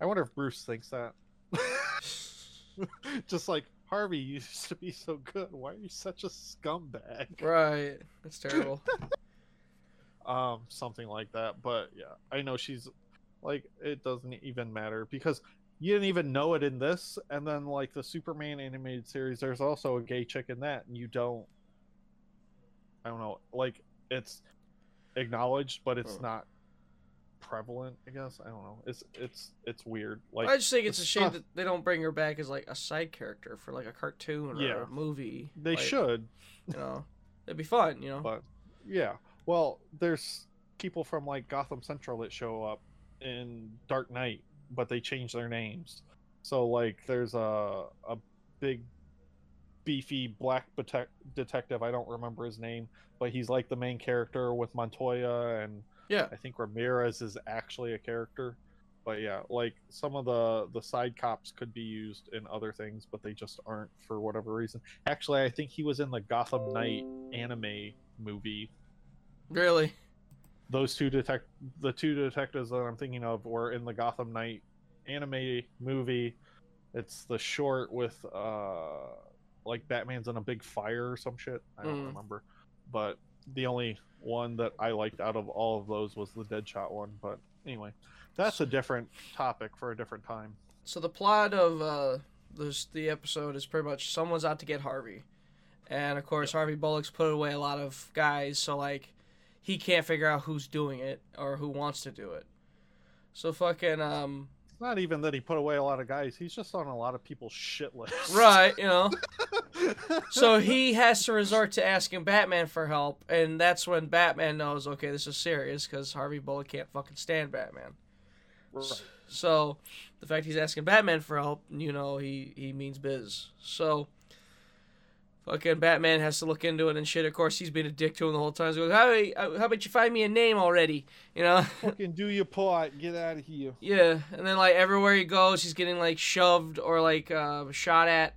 I wonder if Bruce thinks that. just like Harvey used to be so good. Why are you such a scumbag? right. That's terrible. um something like that but yeah i know she's like it doesn't even matter because you didn't even know it in this and then like the superman animated series there's also a gay chick in that and you don't i don't know like it's acknowledged but it's Oh. not prevalent i guess i don't know it's it's it's weird like I just think it's a shame stuff- that they don't bring her back as like a side character for like a cartoon or Yeah. a movie. they Like, should You know, it'd be fun. You know. but yeah well there's people from like gotham central that show up in dark knight but they change their names so like there's a a big beefy black detec- detective i don't remember his name but he's like the main character with montoya and Yeah. i think ramirez is actually a character but yeah like some of the the side cops could be used in other things but they just aren't for whatever reason actually i think he was in the gotham knight anime movie Really. those two detect the two detectives that I'm thinking of were in the Gotham Knight anime movie. It's the short with uh like Batman's in a big fire or some shit. I don't Mm. remember. But the only one that I liked out of all of those was the Deadshot one. But anyway, that's a different topic for a different time. So the plot of uh, this the episode is pretty much someone's out to get Harvey, and of course Harvey Bullock's put away a lot of guys, so like he can't figure out who's doing it or who wants to do it. So fucking um not even that he put away a lot of guys. He's just on a lot of people's shit list. right, you know. So he has to resort to asking Batman for help, and that's when Batman knows, okay, this is serious because Harvey Bullock can't fucking stand Batman. Right. So the fact he's asking Batman for help, you know, he he means biz. So fucking Batman has to look into it and shit. Of course, he's been a dick to him the whole time. He goes, how, how about you find me a name already? You know? Fucking do your part. Get out of here. yeah. And then like everywhere he goes, he's getting like shoved or like uh, shot at,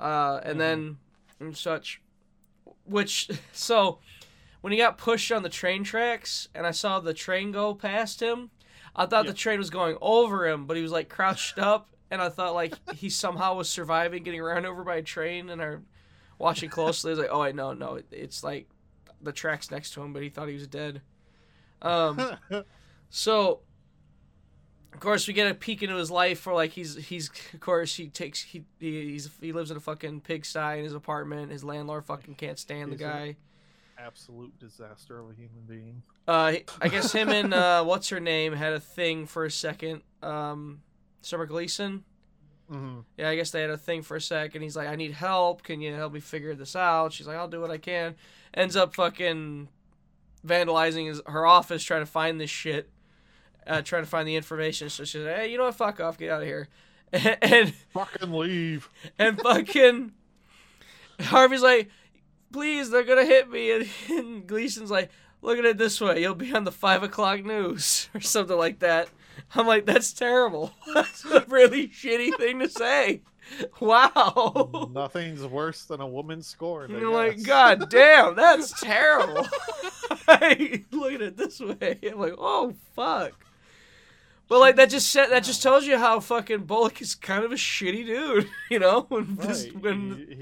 uh, and then and such. Which so when he got pushed on the train tracks and I saw the train go past him, I thought Yeah. the train was going over him, but he was like crouched up, and I thought like he somehow was surviving getting run over by a train. And I watching closely, I was like, oh, I no, no, it's like the tracks next to him, but he thought he was dead. Um, so of course we get a peek into his life where like he's he's of course he takes he he- he's he lives in a fucking pigsty in his apartment. His landlord fucking can't stand the He's a- guy. Absolute disaster of a human being. Uh, I guess him and uh, what's her name had a thing for a second. Um, Summer Gleason. Hmm Yeah, I guess they had a thing for a second. He's like, I need help. Can you help me figure this out? She's like, I'll do what I can. Ends up fucking vandalizing his, her office trying to find this shit, uh, trying to find the information. So she's like, hey, you know what? Fuck off. Get out of here. and Fucking leave. and fucking Harvey's like, please, they're gonna hit me. And, and Gleason's like, look at it this way, you'll be on the five o'clock news or something like that. I'm like, that's terrible. That's a really shitty thing to say. Wow. Nothing's worse than a woman scorned. I You're like. God damn, that's terrible. Hey, look at it this way. I'm like, oh fuck. But like that just said that just tells you how fucking Bullock is kind of a shitty dude, you know. When this, when He-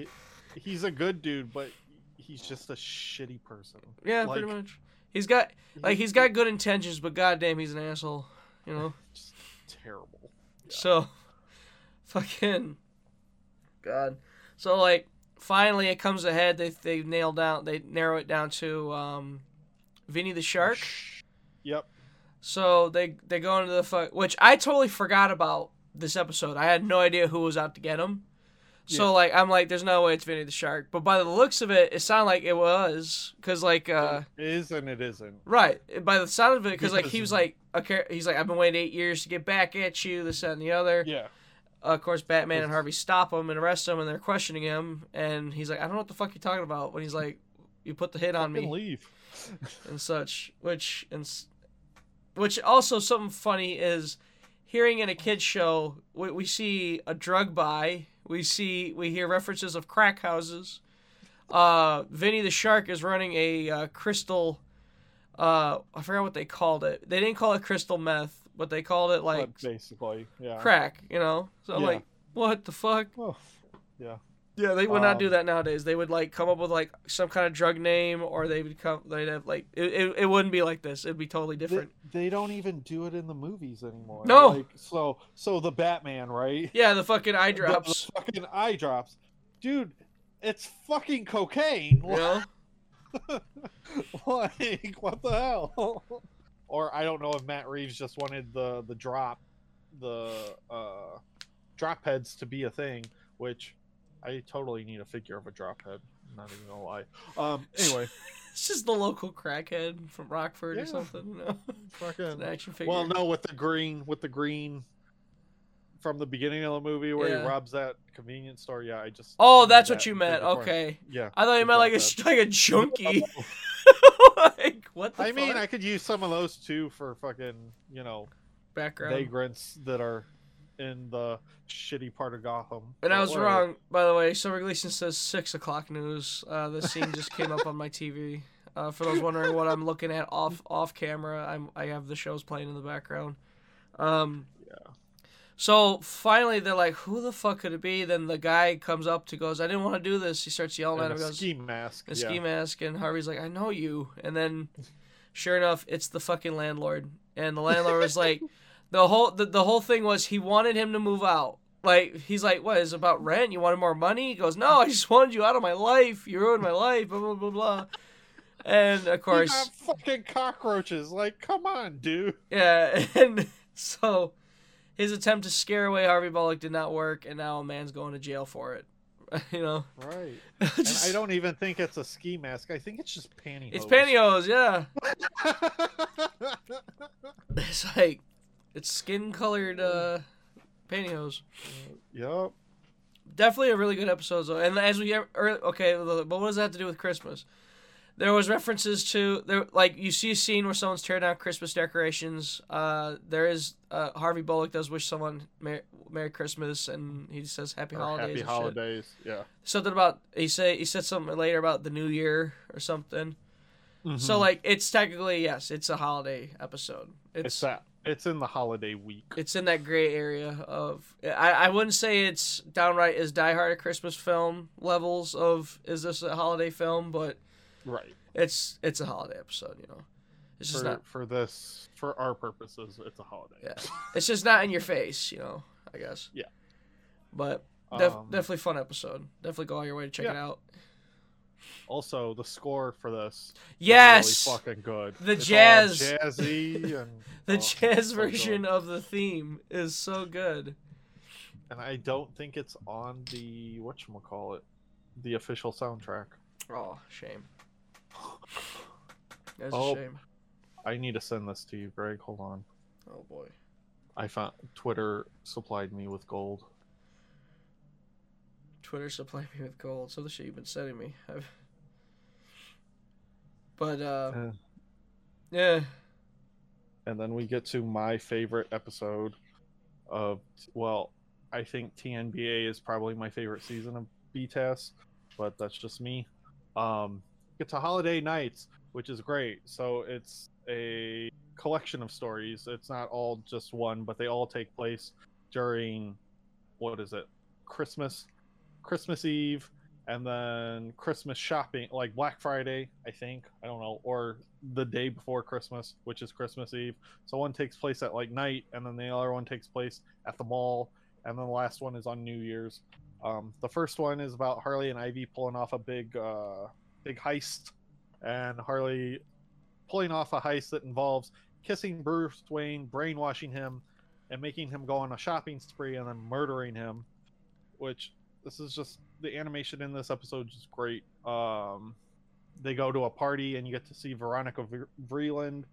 he- he's a good dude, but he's just a shitty person. Yeah, Like, pretty much. He's got like he's got good intentions, but goddamn, he's an asshole. You know. Just terrible. So, fucking, God. So like, finally it comes ahead. They they nail down. They narrow it down to um, Vinny the Shark. Yep. So they they go into the fuck, which I totally forgot about this episode. I had no idea who was out to get him. So Yeah. like I'm like, there's no way it's Vinny the Shark. But by the looks of it, it sounded like it was, cause like uh. it is and it isn't. Right. By the sound of it, because like he was like, okay, he's like, I've been waiting eight years to get back at you, this that, and the other. Yeah. Uh, of course, Batman and Harvey stop him and arrest him, and they're questioning him, and he's like, I don't know what the fuck you're talking about. When he's like, you put the hit on me leave. and such, which and which also something funny is hearing in a kids show, we, we see a drug buy. We see we hear references of crack houses. Uh, Vinny the Shark is running a uh, crystal. Uh, I forgot what they called it. They didn't call it crystal meth, but they called it like But basically, yeah. crack. You know, so Yeah. like, what the fuck? Oh, yeah. Yeah, they would not do Um, that nowadays. They would like come up with like some kind of drug name, or they would come. They'd have like it. It, it wouldn't be like this. It'd be totally different. they don't even do it in the movies anymore. No. Like, so so the Batman, right? Yeah, the fucking eye drops. The, fucking eye drops, dude. It's fucking cocaine. Know? like what the hell? or I don't know if Matt Reeves just wanted the the drop, the uh, drop heads to be a thing, which I totally need a figure of a drophead. not even gonna lie. Um. Anyway, It's just the local crackhead from Rockford or something. It's fucking. an action figure. Well, no, with the green, with the green from the beginning of the movie where Yeah. he robs that convenience store. Yeah, I just. Oh, that's that what you meant. Okay. Yeah. I thought you meant like a like a junkie. like what the I mean. I could use some of those too for fucking, you know, background. vagrants that are in the shitty part of Gotham. And I was whatever. wrong, by the way. Summer Gleason says six o'clock news. Uh, this scene just came up on my TV. Uh, for those wondering what I'm looking at off off camera, I'm I have the shows playing in the background. Um, Yeah. So finally, they're like, "Who the fuck could it be?" Then the guy comes up to goes, "I didn't want to do this." He starts yelling And at him. a Goes, ski mask. a yeah. ski mask, and Harvey's like, "I know you." And then, sure enough, it's the fucking landlord. And the landlord was like, the whole the, the whole thing was he wanted him to move out. Like he's like, "What is it about rent? You wanted more money?" He goes, "No, I just wanted you out of my life. You ruined my life." Blah blah blah blah. And of You course, got fucking cockroaches. Like, come on, dude. yeah. And so his attempt to scare away Harvey Bullock did not work, and now a man's going to jail for it. you know, Right. And Just- I don't even think it's a ski mask. I think it's just pantyhose. it's pantyhose. Yeah. It's like it's skin colored uh pantyhose. yep. Definitely a really good episode though. And as we ever, okay, but what does that have to do with Christmas? There was references to there like you see a scene where someone's tearing down Christmas decorations. Uh, there is uh, Harvey Bullock does wish someone Merry, Merry Christmas and he says Happy Or Holidays. Happy and shit. holidays. Yeah. Something about he say he said something later about the New Year or something. So Mhm. like it's technically yes, it's a holiday episode. it's that. It's in the holiday week. it's in that gray area of I, I wouldn't say it's downright as Die Hard a Christmas film levels of is this a holiday film, but Right. it's it's a holiday episode, you know. It's just For, not for this, for our purposes, it's a holiday. Yeah. it's just not in your face, you know, I guess. Yeah. But def- Um, definitely fun episode. Definitely go out your way to check it out. Also, the score for this is Yes. really fucking good. The It's jazz. jazzy, and the oh, jazz version good. of the theme is so good. and I don't think it's on the what call it, the official soundtrack. Oh, shame. That's Oh. a shame. I need to send this to you, Greg. Hold on. Oh boy. I found Twitter supplied me with gold. Twitter supplied me with gold. So the shit you've been sending me. I've... But uh, Uh, yeah, and then we get to my favorite episode of well, I think TNBA is probably my favorite season of BTS, but that's just me. Um, get to Holiday Knights, which is great. So it's a collection of stories. It's not all just one, but they all take place during what is it? Christmas, Christmas Eve, and then Christmas shopping, like Black Friday, I think. I don't know, or the day before Christmas, which is Christmas Eve. So one takes place at like night, and then the other one takes place at the mall, and then the last one is on New Year's. Um, the first one is about Harley and Ivy pulling off a big, uh, big heist, and Harley pulling off a heist that involves kissing Bruce Wayne, brainwashing him, and making him go on a shopping spree, and then murdering him. Which this is just the animation in this episode is great. Um, they go to a party, and you get to see Veronica Vreeland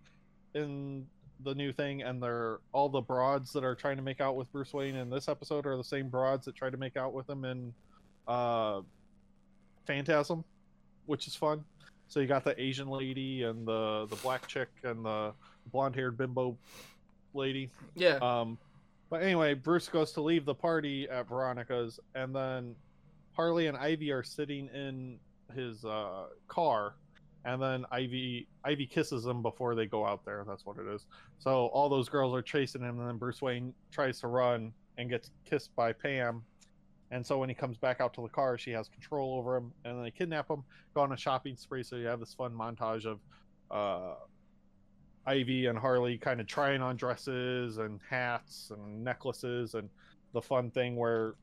in the new thing, and they're all the broads that are trying to make out with Bruce Wayne in this episode are the same broads that try to make out with him in uh, Phantasm, which is fun. So you got the Asian lady and the the black chick and the blonde haired bimbo lady. yeah. Um, But anyway, Bruce goes to leave the party at Veronica's, and then Harley and Ivy are sitting in his uh, car, and then Ivy Ivy kisses him before they go out there. That's what it is. So all those girls are chasing him, and then Bruce Wayne tries to run and gets kissed by Pam. And so when he comes back out to the car, she has control over him, and then they kidnap him, go on a shopping spree. So you have this fun montage of uh, Ivy and Harley kind of trying on dresses and hats and necklaces, and the fun thing where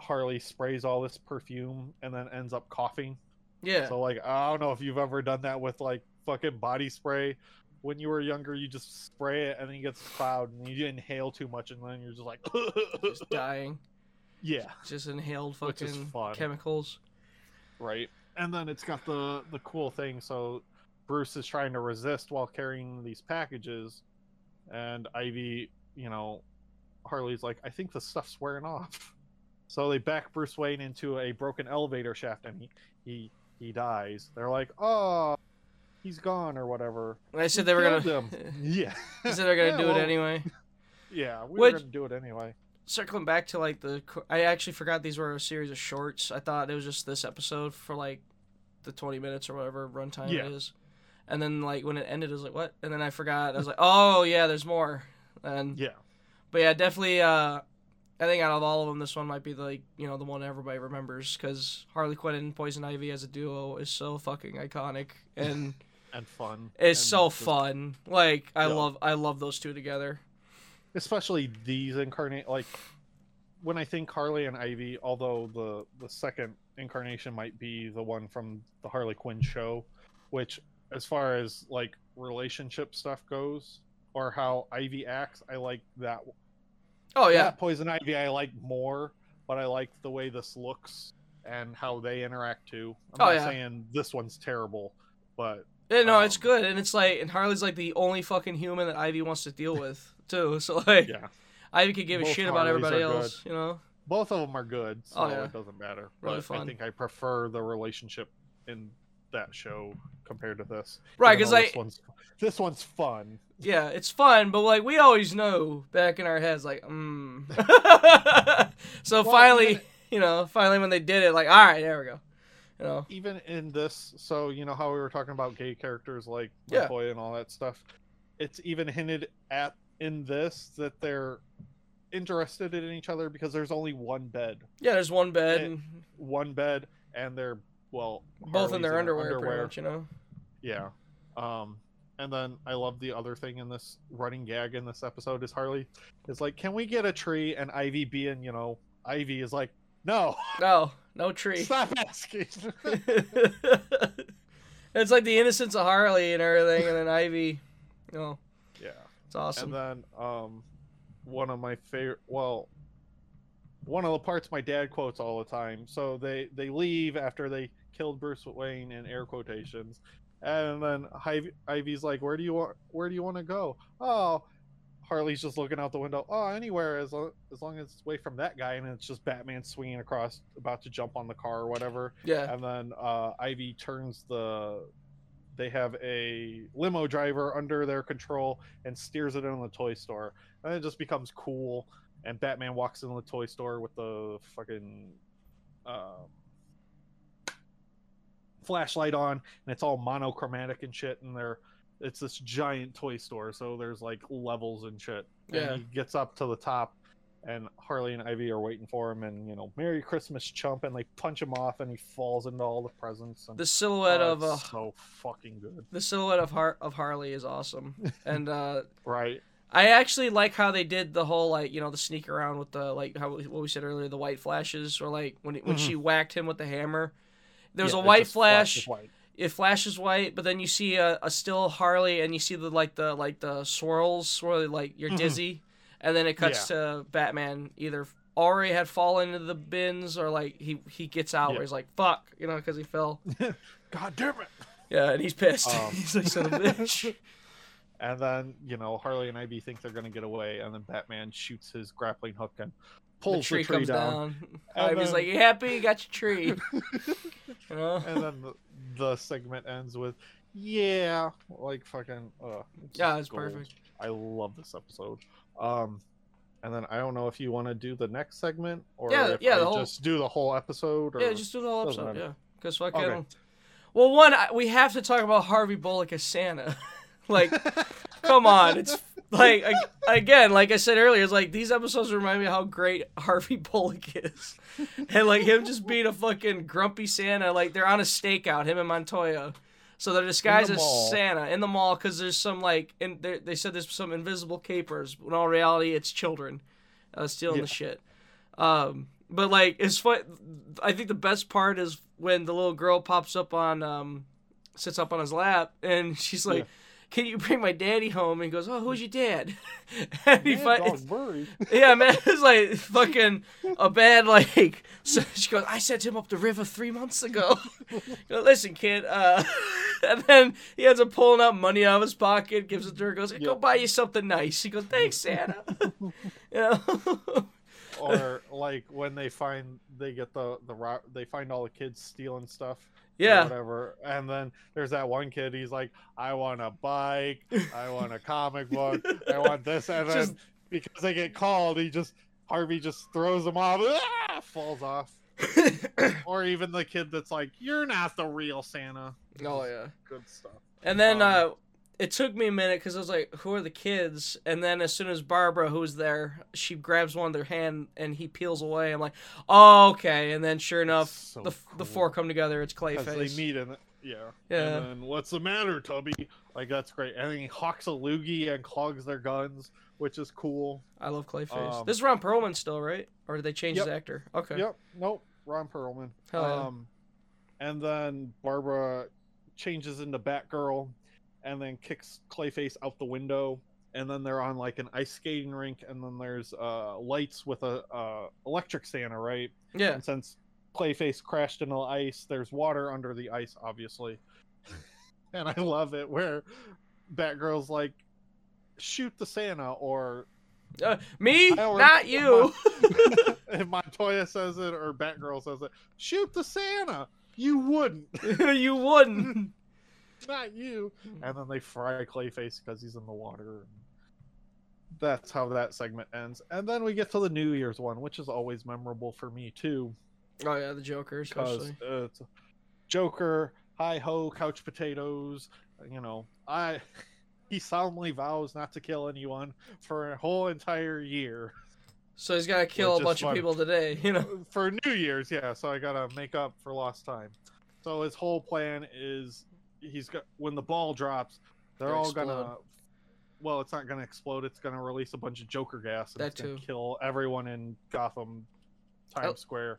Harley sprays all this perfume and then ends up coughing. Yeah. So like I don't know if you've ever done that with like fucking body spray. When you were younger, you just spray it and then you get cloud and you inhale too much and then you're just like just dying. Yeah. Just inhaled fucking chemicals. Right. And then it's got the the cool thing. So Bruce is trying to resist while carrying these packages, and Ivy, you know, Harley's like, I think the stuff's wearing off. So they back Bruce Wayne into a broken elevator shaft, and he he he dies. They're like, oh, he's gone or whatever. I said they were gonna. Yeah. they said they're gonna Yeah, do well, it anyway. Yeah, we Which- were gonna do it anyway. Circling back to like the, I actually forgot these were a series of shorts. I thought it was just this episode for like the twenty minutes or whatever runtime Yeah. it is. And then like when it ended, I was like, what? And then I forgot. I was like, oh yeah, there's more. And Yeah. but yeah, definitely. uh I think out of all of them, this one might be the, like you know the one everybody remembers because Harley Quinn and Poison Ivy as a duo is so fucking iconic and And fun. it's and so just- fun. Like I Yeah. love I love those two together. especially these incarnate like when I think Harley and Ivy, although the the second incarnation might be the one from the Harley Quinn show, which as far as like relationship stuff goes or how Ivy acts, I like that. Oh yeah, That Poison Ivy I like more, but I like the way this looks and how they interact too. I'm Oh, not yeah. saying this one's terrible, but Yeah, no, it's Um, good, and it's like, and Harley's like the only fucking human that Ivy wants to deal with too. So like, yeah, Ivy could give a Both shit about Harleys everybody are good. else, you know? both of them are good, so Oh, yeah. it doesn't matter. Really but fun. I think I prefer the relationship in that show compared to this. Right, because like, this one's this one's fun. yeah, it's fun, but like we always know back in our heads, like, mm. so Well, finally, even- you know, finally when they did it, like, all right, there we go, you know? Even in this, so you know how we were talking about gay characters like Yeah. McCoy and all that stuff. It's even hinted at in this that they're interested in each other because there's only one bed, Yeah, there's one bed, Eh, and one bed, and they're well both in their underwear, pretty much, you know? Yeah. Um and then I love the other thing in this running gag in this episode is Harley is like, Can we get a tree? And Ivy being, you know, Ivy is like, No, No, no tree. stop asking. it's like the innocence of Harley and everything, and then Ivy, you know, yeah. it's awesome. And then um one of my favorite well one of the parts my dad quotes all the time. So they they leave after they killed Bruce Wayne in air quotations, and then Ivy, Ivy's like, "Where do you want? Where do you want to go?" Oh, Harley's just looking out the window. Oh, anywhere as long as long as it's away from that guy, and it's just Batman swinging across, about to jump on the car or whatever. yeah. And then uh, Ivy turns the. They have a limo driver under their control and steers it in the toy store, and it just becomes cool. And Batman walks into the toy store with the fucking um, flashlight on, and it's all monochromatic and shit. And they're it's this giant toy store, so there's like levels and shit. And Yeah. he gets up to the top, and Harley and Ivy are waiting for him, and you know, Merry Christmas, chump, and they punch him off, and he falls into all the presents. And, The silhouette oh, of it's uh, so fucking good, the silhouette of Har- of Harley is awesome, and uh, right? I actually like how they did the whole like you know the sneak around with the like how what we said earlier the white flashes or like when when she whacked him with the hammer. There's Yeah, a white flash. white. It flashes white, but then you see a, a still Harley, and you see the like the like the swirls where like you're Mhm. dizzy, and then it cuts to Batman either already had fallen into the bins or like he he gets out Yeah. where he's like fuck you know because he fell. God damn it! Yeah, and he's pissed. Um, he's like son of a bitch. And then you know Harley and Ivy think they're gonna get away, and then Batman shoots his grappling hook and the pulls tree, the tree comes down. down. And Ivy's then- like, "You happy? You got your tree." you know? and then the, the segment ends with, "Yeah, like fucking." Uh, Yeah, it's gold. perfect. I love this episode. Um, and then I don't know if you want to do the next segment or Yeah, if yeah, I whole- just do the whole episode. Or... Yeah, just do the whole episode. Yeah, because fucking. Okay. Well, one, we have to talk about Harvey Bullock as Santa. like, come on, it's like again, like I said earlier, it's like these episodes remind me how great Harvey Bullock is, and like him just being a fucking grumpy Santa. Like they're on a stakeout, him and Montoya. So they're disguised as. Santa in the mall because there's some like, and they they said there's some invisible capers. When all reality, it's children uh, stealing Yeah. the shit. Um, but like it's fun. I think the best part is when the little girl pops up on, um, sits up on his lap, and she's like, Yeah. "Can you bring my daddy home?" And he goes, "Oh, who's your dad?" and he Mad fi- dog yeah, man, it's like fucking a bad like. So she goes, "I sent him up the river three months ago." Listen, kid. Uh, and then he ends up pulling out money out of his pocket, gives it to her, goes, "Go Yep. buy you something nice." She goes, "Thanks, Santa." or like when they find they get the the they find all the kids stealing stuff Yeah. whatever. And then there's that one kid he's like i want a bike. I want a comic book. I want this. And then because they get called he just harvey just throws them off. Ah, falls off. Or even the kid that's like you're not the real santa. Oh yeah. good stuff. And then Um, uh, it took me a minute because I was like, "Who are the kids?" And then as soon as Barbara, who's there, she grabs one of their hand and he peels away. I'm like, "Oh, okay." And then sure enough, So the the four come together. It's because Clayface. they meet in it. Yeah. Yeah. And then what's the matter, Tubby? Like that's great. And then he hawks a loogie and clogs their guns, which is cool. I love Clayface. Um, this is Ron Perlman still, right? Or did they change his Yep. actor? Okay. Yep. Nope. Ron Perlman. Hell yeah. Um, and then Barbara changes into Batgirl, and then kicks Clayface out the window. And then they're on like an ice skating rink, and then there's uh, lights with a uh, electric Santa, right? Yeah. And since Clayface crashed into the ice, there's water under the ice, obviously. and I love it where Batgirl's like, shoot the Santa, or Uh, me, not you. if Montoya says it or Batgirl says it, shoot the Santa. You wouldn't, you wouldn't. not you. And then they fry Clayface because he's in the water. That's how that segment ends. And then we get to the New Year's one, which is always memorable for me too. Oh yeah, the Joker especially. it's Joker, hi ho, couch potatoes. You know, I he solemnly vows not to kill anyone for a whole entire year. So he's got to kill which a bunch of people today. You know. For New Year's, yeah. So I gotta make up for lost time. So his whole plan is he's got when the ball drops, they're Gonna all gonna. Well, it's not gonna explode. It's gonna release a bunch of Joker gas and That it's gonna too. kill everyone in Gotham, Times Oh. Square.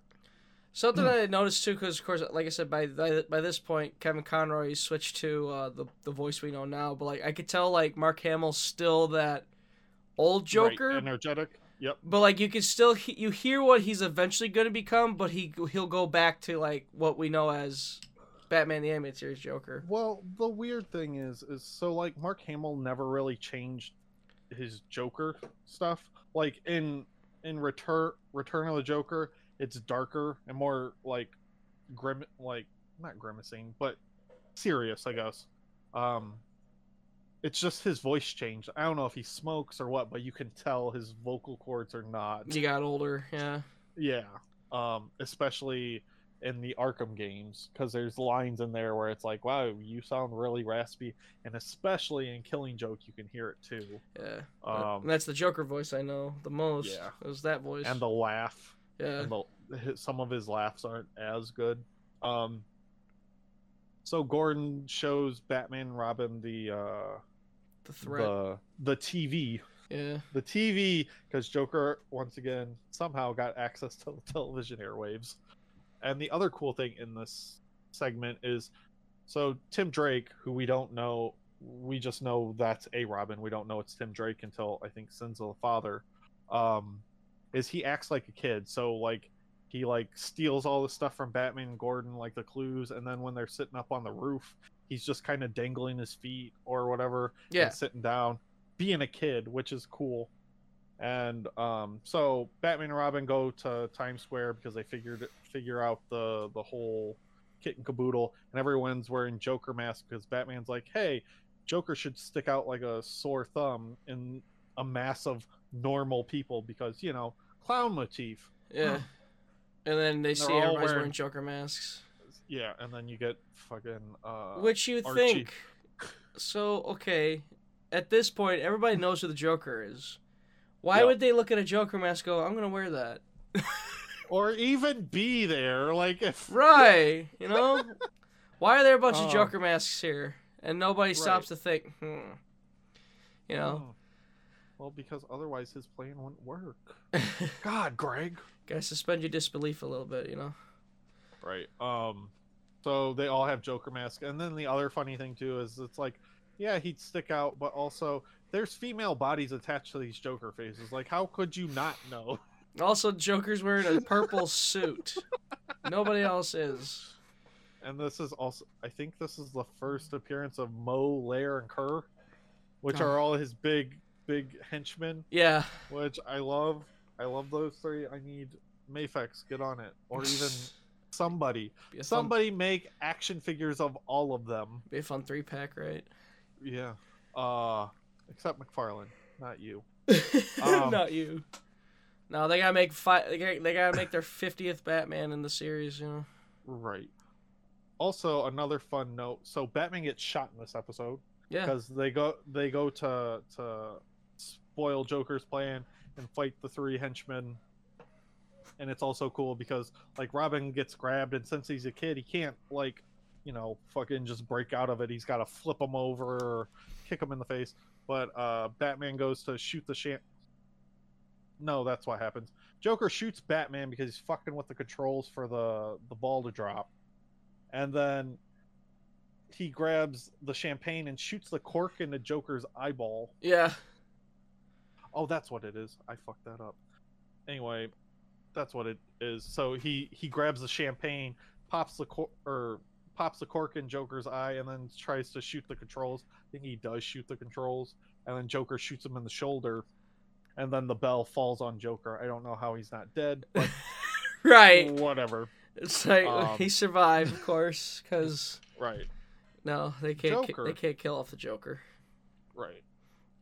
Something I noticed too, because of course, like I said, by by, by this point, Kevin Conroy switched to uh, the the voice we know now. But like, I could tell like Mark Hamill's still that old Right, Joker, energetic. Yep. but like you can still he- you hear what he's eventually going to become, but he he'll go back to like what we know as Batman the Animated Series Joker. Well, the weird thing is, is so like Mark Hamill never really changed his Joker stuff. Like in in Return Return of the Joker, it's darker and more like grim, like not grimacing, but serious, I guess. Um, it's just his voice changed. I don't know if he smokes or what, but you can tell his vocal cords are not. He got older, yeah. Yeah. Um, especially in the Arkham games, because there's lines in there where it's like, wow, you sound really raspy. And especially in Killing Joke, you can hear it too. Yeah, Um, and that's the Joker voice I know the most. Yeah. it was that voice. and the laugh. yeah, And the, his- some of his laughs aren't as good. Um, so Gordon shows Batman and Robin the uh, the threat. the the TV Yeah, the TV because Joker once again somehow got access to the television airwaves. And the other cool thing in this segment is so Tim Drake, who we don't know, we just know that's a Robin. We don't know it's Tim Drake until I think Sins of the Father. Um, is he acts like a kid? So like he like steals all the stuff from Batman and Gordon, like the clues, and then when they're sitting up on the roof, he's just kind of dangling his feet or whatever yeah. and sitting down, being a kid, which is cool. And um, so Batman and Robin go to Times Square because they figured figure out the the whole kit and caboodle, and everyone's wearing Joker masks because Batman's like, "Hey, Joker should stick out like a sore thumb in a mass of normal people because you know clown motif. Yeah. And then they They're see everybody's wearing- wearing Joker masks. Yeah, and then you get fucking uh Which you Archie. think? So okay, at this point, everybody knows who the Joker is. Why Yeah. would they look at a Joker mask? Go, I'm gonna wear that. or even be there like if Right? You know? Why are there a bunch of Oh. Joker masks here, and nobody stops Right. to think? Hmm. You know? Oh. Well, because otherwise his plan wouldn't work. God, Greg. Gotta suspend your disbelief a little bit. You know? Right. Um so they all have Joker masks. And then the other funny thing too is it's like, yeah, he'd stick out, but also there's female bodies attached to these Joker faces. Like how could you not know? Also, Joker's wearing a purple suit. Nobody else is. And this is also I think this is the first appearance of Mo, Lair, and Kerr, which Oh. are all his big big henchmen, Yeah. which I love. I love those three. I need Mafex, get on it. Or even somebody. A fun, Somebody make action figures of all of them. be a fun three pack, right? Yeah. Uh except McFarlane, not you. Um, Not you. No, they gotta make fi- they gotta, they gotta make their fiftieth Batman in the series. You know. Right. Also, another fun note. So Batman gets shot in this episode Yeah. because they go they go to to spoil Joker's plan and fight the three henchmen. And it's also cool because like Robin gets grabbed and since he's a kid, he can't like, you know, fucking just break out of it. He's got to flip him over or kick him in the face. But uh Batman goes to shoot the champ. No, that's what happens. Joker shoots Batman because he's fucking with the controls for the the ball to drop, and then he grabs the champagne and shoots the cork into Joker's eyeball. Yeah. Oh, that's what it is. I fucked that up. Anyway, that's what it is. So he he grabs the champagne, pops the cork or pops the cork in Joker's eye, and then tries to shoot the controls. I think he does shoot the controls, and then Joker shoots him in the shoulder, and then the bell falls on Joker. I don't know how he's not dead, but Right. whatever. It's like Um, he survived, of course, because Right, no, they can't. ki- they can't kill off the Joker. right.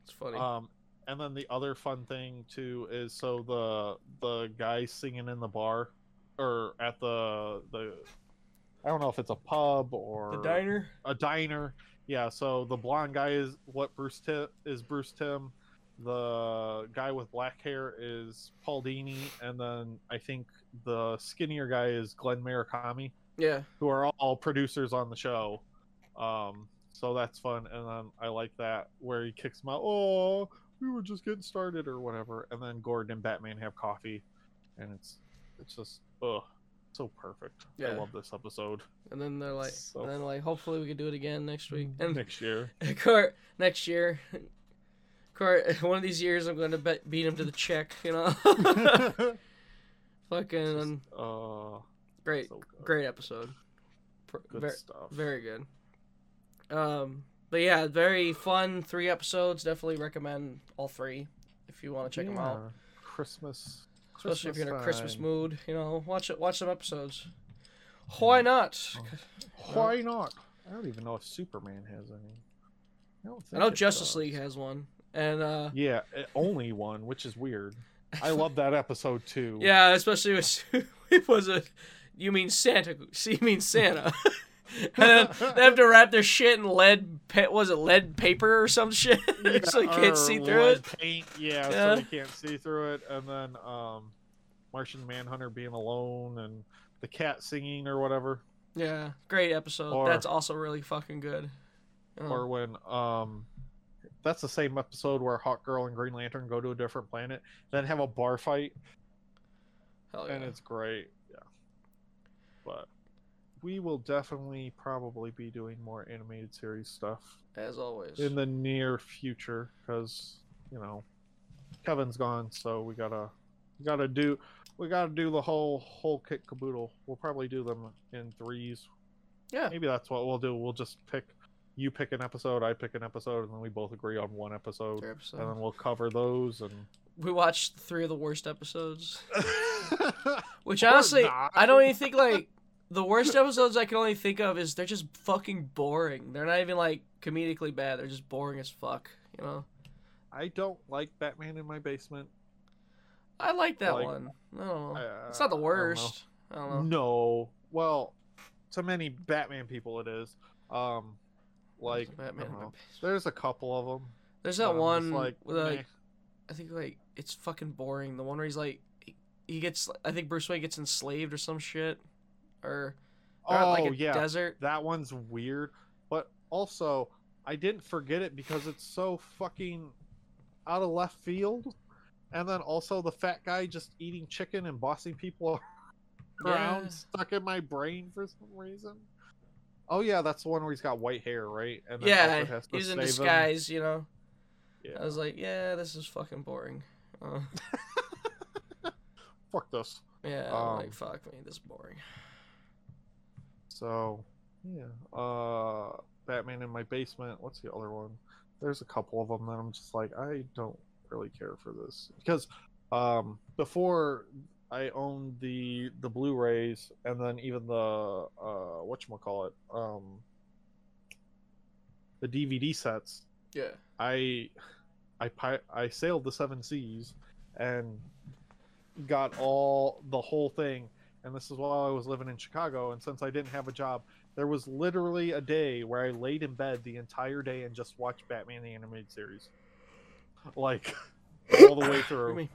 It's funny. Um, and then the other fun thing too is so the the guy singing in the bar, or at the the, I don't know if it's a pub or the diner. a diner. Yeah, so the blonde guy is what Bruce Timm is Bruce Timm. The guy with black hair is Paul Dini, and then I think the skinnier guy is Glenn Murakami, Yeah. who are all producers on the show. Um, so that's fun, and then I like that where he kicks him out. Oh, we were just getting started, or whatever, and then Gordon and Batman have coffee, and it's it's just ugh, so perfect. Yeah. I love this episode. And then they're like, So- and then like, hopefully we can do it again next week. And Next year. Court next year. Court, one of these years, I'm going to bet, beat him to the check. You know. Fucking uh, great, so great episode. Good ver- stuff. Very good. Um, but yeah, very fun. Three episodes. Definitely recommend all three if you want to check them out. Christmas, Especially if you're in a Christmas time. mood. You know, watch it. Watch some episodes. Why not? Why not? I don't even know if Superman has any. I, don't I know Justice does. League has one, and uh, Yeah, eh, only one, which is weird. I love that episode too. yeah, especially with it was a. You mean Santa? You mean Santa? and then they have to wrap their shit in lead. Was it lead paper or some shit? so you can't see through lead it. Paint, yeah, Yeah. so you can't see through it. And then um, Martian Manhunter being alone and the cat singing or whatever. Yeah, great episode. Or- That's also really fucking good. Oh, Or when um, that's the same episode where Hawk Girl and Green Lantern go to a different planet, then have a bar fight, hell yeah. and it's great. Yeah, but we will definitely probably be doing more animated series stuff as always. in the near future because you know Kevin's gone, so we gotta we gotta do we gotta do the whole whole kit caboodle. We'll probably do them in threes. Yeah. maybe that's what we'll do. We'll just pick you pick an episode, I pick an episode, and then we both agree on one episode, Three and then we'll cover those. And We watched three of the worst episodes. Which honestly. I don't even think like the worst episodes I can only think of is they're just fucking boring. They're not even like comedically bad. They're just boring as fuck. You know. I don't like Batman in my basement. I like that Like, one. No, Uh, it's not the I don't worst. I don't know. No. Well, to many Batman people, it is. Um, like I Batman. in my there's a couple of them. There's that one like, with meh. I think like it's fucking boring. The one where he's like he gets I think Bruce Wayne gets enslaved or some shit, or oh like a yeah, desert. that one's weird. But also, I didn't forget it because it's so fucking out of left field. And then also the fat guy just eating chicken and bossing people around Yeah. stuck in my brain for some reason. Oh yeah, that's the one where he's got white hair, right? And then Yeah, he's in save him. disguise. You know, Yeah. I was like, yeah, this is fucking boring. Uh, Fuck this. yeah, Um, like fuck me, this is boring. So yeah, uh, Batman in my basement. What's the other one? There's a couple of them that I'm just like I don't really care for this because um, before I owned the the Blu-rays and then even the uh, what call it um, the DVD sets. Yeah. I I I sailed the seven seas and got all the whole thing and this is while I was living in Chicago and since I didn't have a job there was literally a day where I laid in bed the entire day and just watched Batman the animated series like all the way through.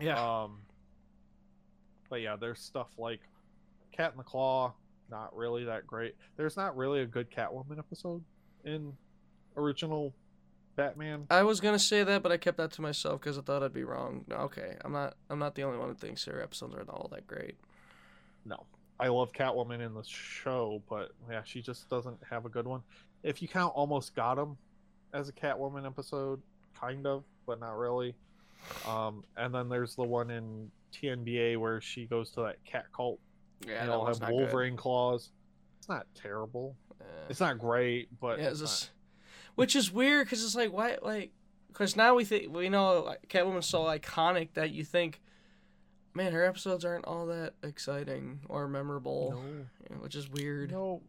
Yeah. um but yeah there's stuff like Cat and the Claw not really that great there's not really a good Catwoman episode in original Batman I was gonna say that, but I kept that to myself because I thought I'd be wrong. No, Okay, I'm not. I'm not the only one who thinks her episodes aren't all that great. No. I love Catwoman in the show, but yeah, she just doesn't have a good one. If you count Almost Got Him as a Catwoman episode, kind of, but not really. Um, and then there's the one in TNBA where she goes to that cat cult Yeah, and they'll have not good. Wolverine claws. It's not terrible. Yeah. It's not great, but yeah, it's it's just, which is weird because it's like why like because now we think we know like, Catwoman's so iconic that you think, man, her episodes aren't all that exciting or memorable, No, you know, which is weird. no.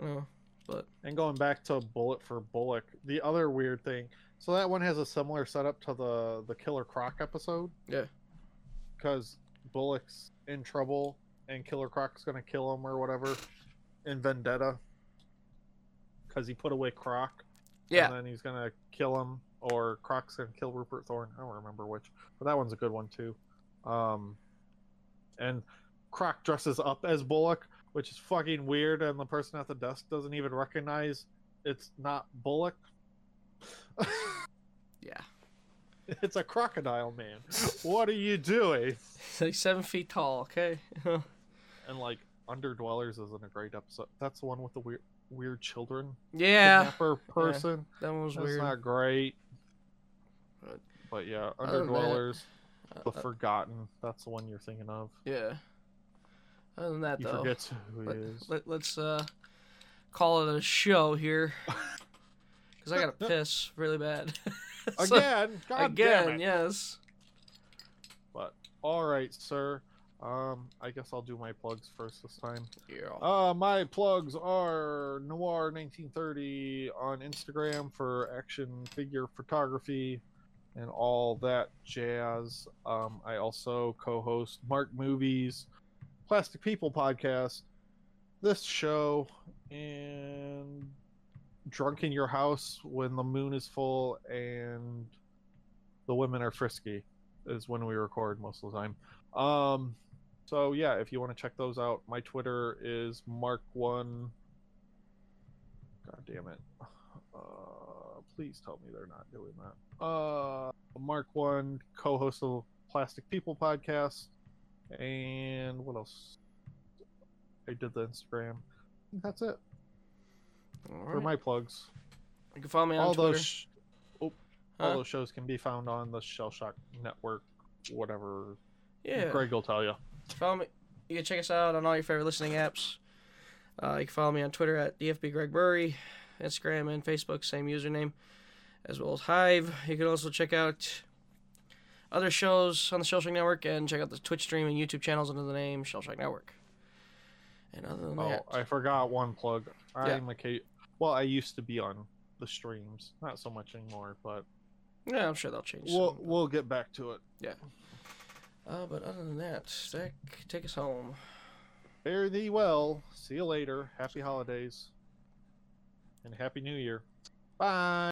You know, but And going back to Bullet for Bullock, the other weird thing. So that one has a similar setup to the the Killer Croc episode. Yeah. Because Bullock's in trouble and Killer Croc's gonna kill him or whatever in Vendetta. Because he put away Croc. yeah, And then he's gonna kill him, or Croc's gonna kill Rupert Thorne. I don't remember which, but that one's a good one too. Um, and Croc dresses up as Bullock, which is fucking weird, and the person at the desk doesn't even recognize it's not Bullock. yeah. it's a crocodile man. What are you doing? He's like seven feet tall. Okay. And like Underdwellers isn't a great episode. That's the one with the weird weird children yeah, kidnapper person. that one was That's weird. not great. But- But yeah, than that, Underdwellers, Uh, The uh, Forgotten. That's the one you're thinking of. yeah. Other than that, You though, forget who let, he is. let, let's uh, call it a show here. Because I gotta piss really bad. So- Again, God again, yes. But all right, sir. Um, I guess I'll do my plugs first this time. Yeah. Uh, my plugs are Noir 1930 on Instagram for action figure photography and all that jazz. Um, I also co-host Mark Movies, Plastic People podcast, this show, and Drunk in Your House when the moon is full and the women are frisky is when we record most of the time. Um, so yeah, if you want to check those out, my Twitter is Mark1. God damn it. Uh, please tell me they're not doing that. Uh, Mark1, co-host of Plastic People podcast, and what else? I did the Instagram. That's it All for my plugs. You can follow me on All Twitter. those, sh- all Huh? those shows can be found on the Shell Shock Network, whatever. yeah. Greg will tell you. Follow me. You can check us out on all your favorite listening apps. Uh, you can follow me on Twitter at DFB Greg Burry, Instagram and Facebook, same username, as well as Hive. You can also check out other shows on the Shellshock Network and check out the Twitch stream and YouTube channels under the name Shellshock Network. And other than Oh, that, I forgot one plug. Yeah. I'm a well, I used to be on the streams. Not so much anymore, but Yeah, I'm sure they'll change. we'll soon. we'll get back to it. Uh, but other than that, Zach, take us home. Fare thee well. See you later. Happy holidays. And happy new year. Bye.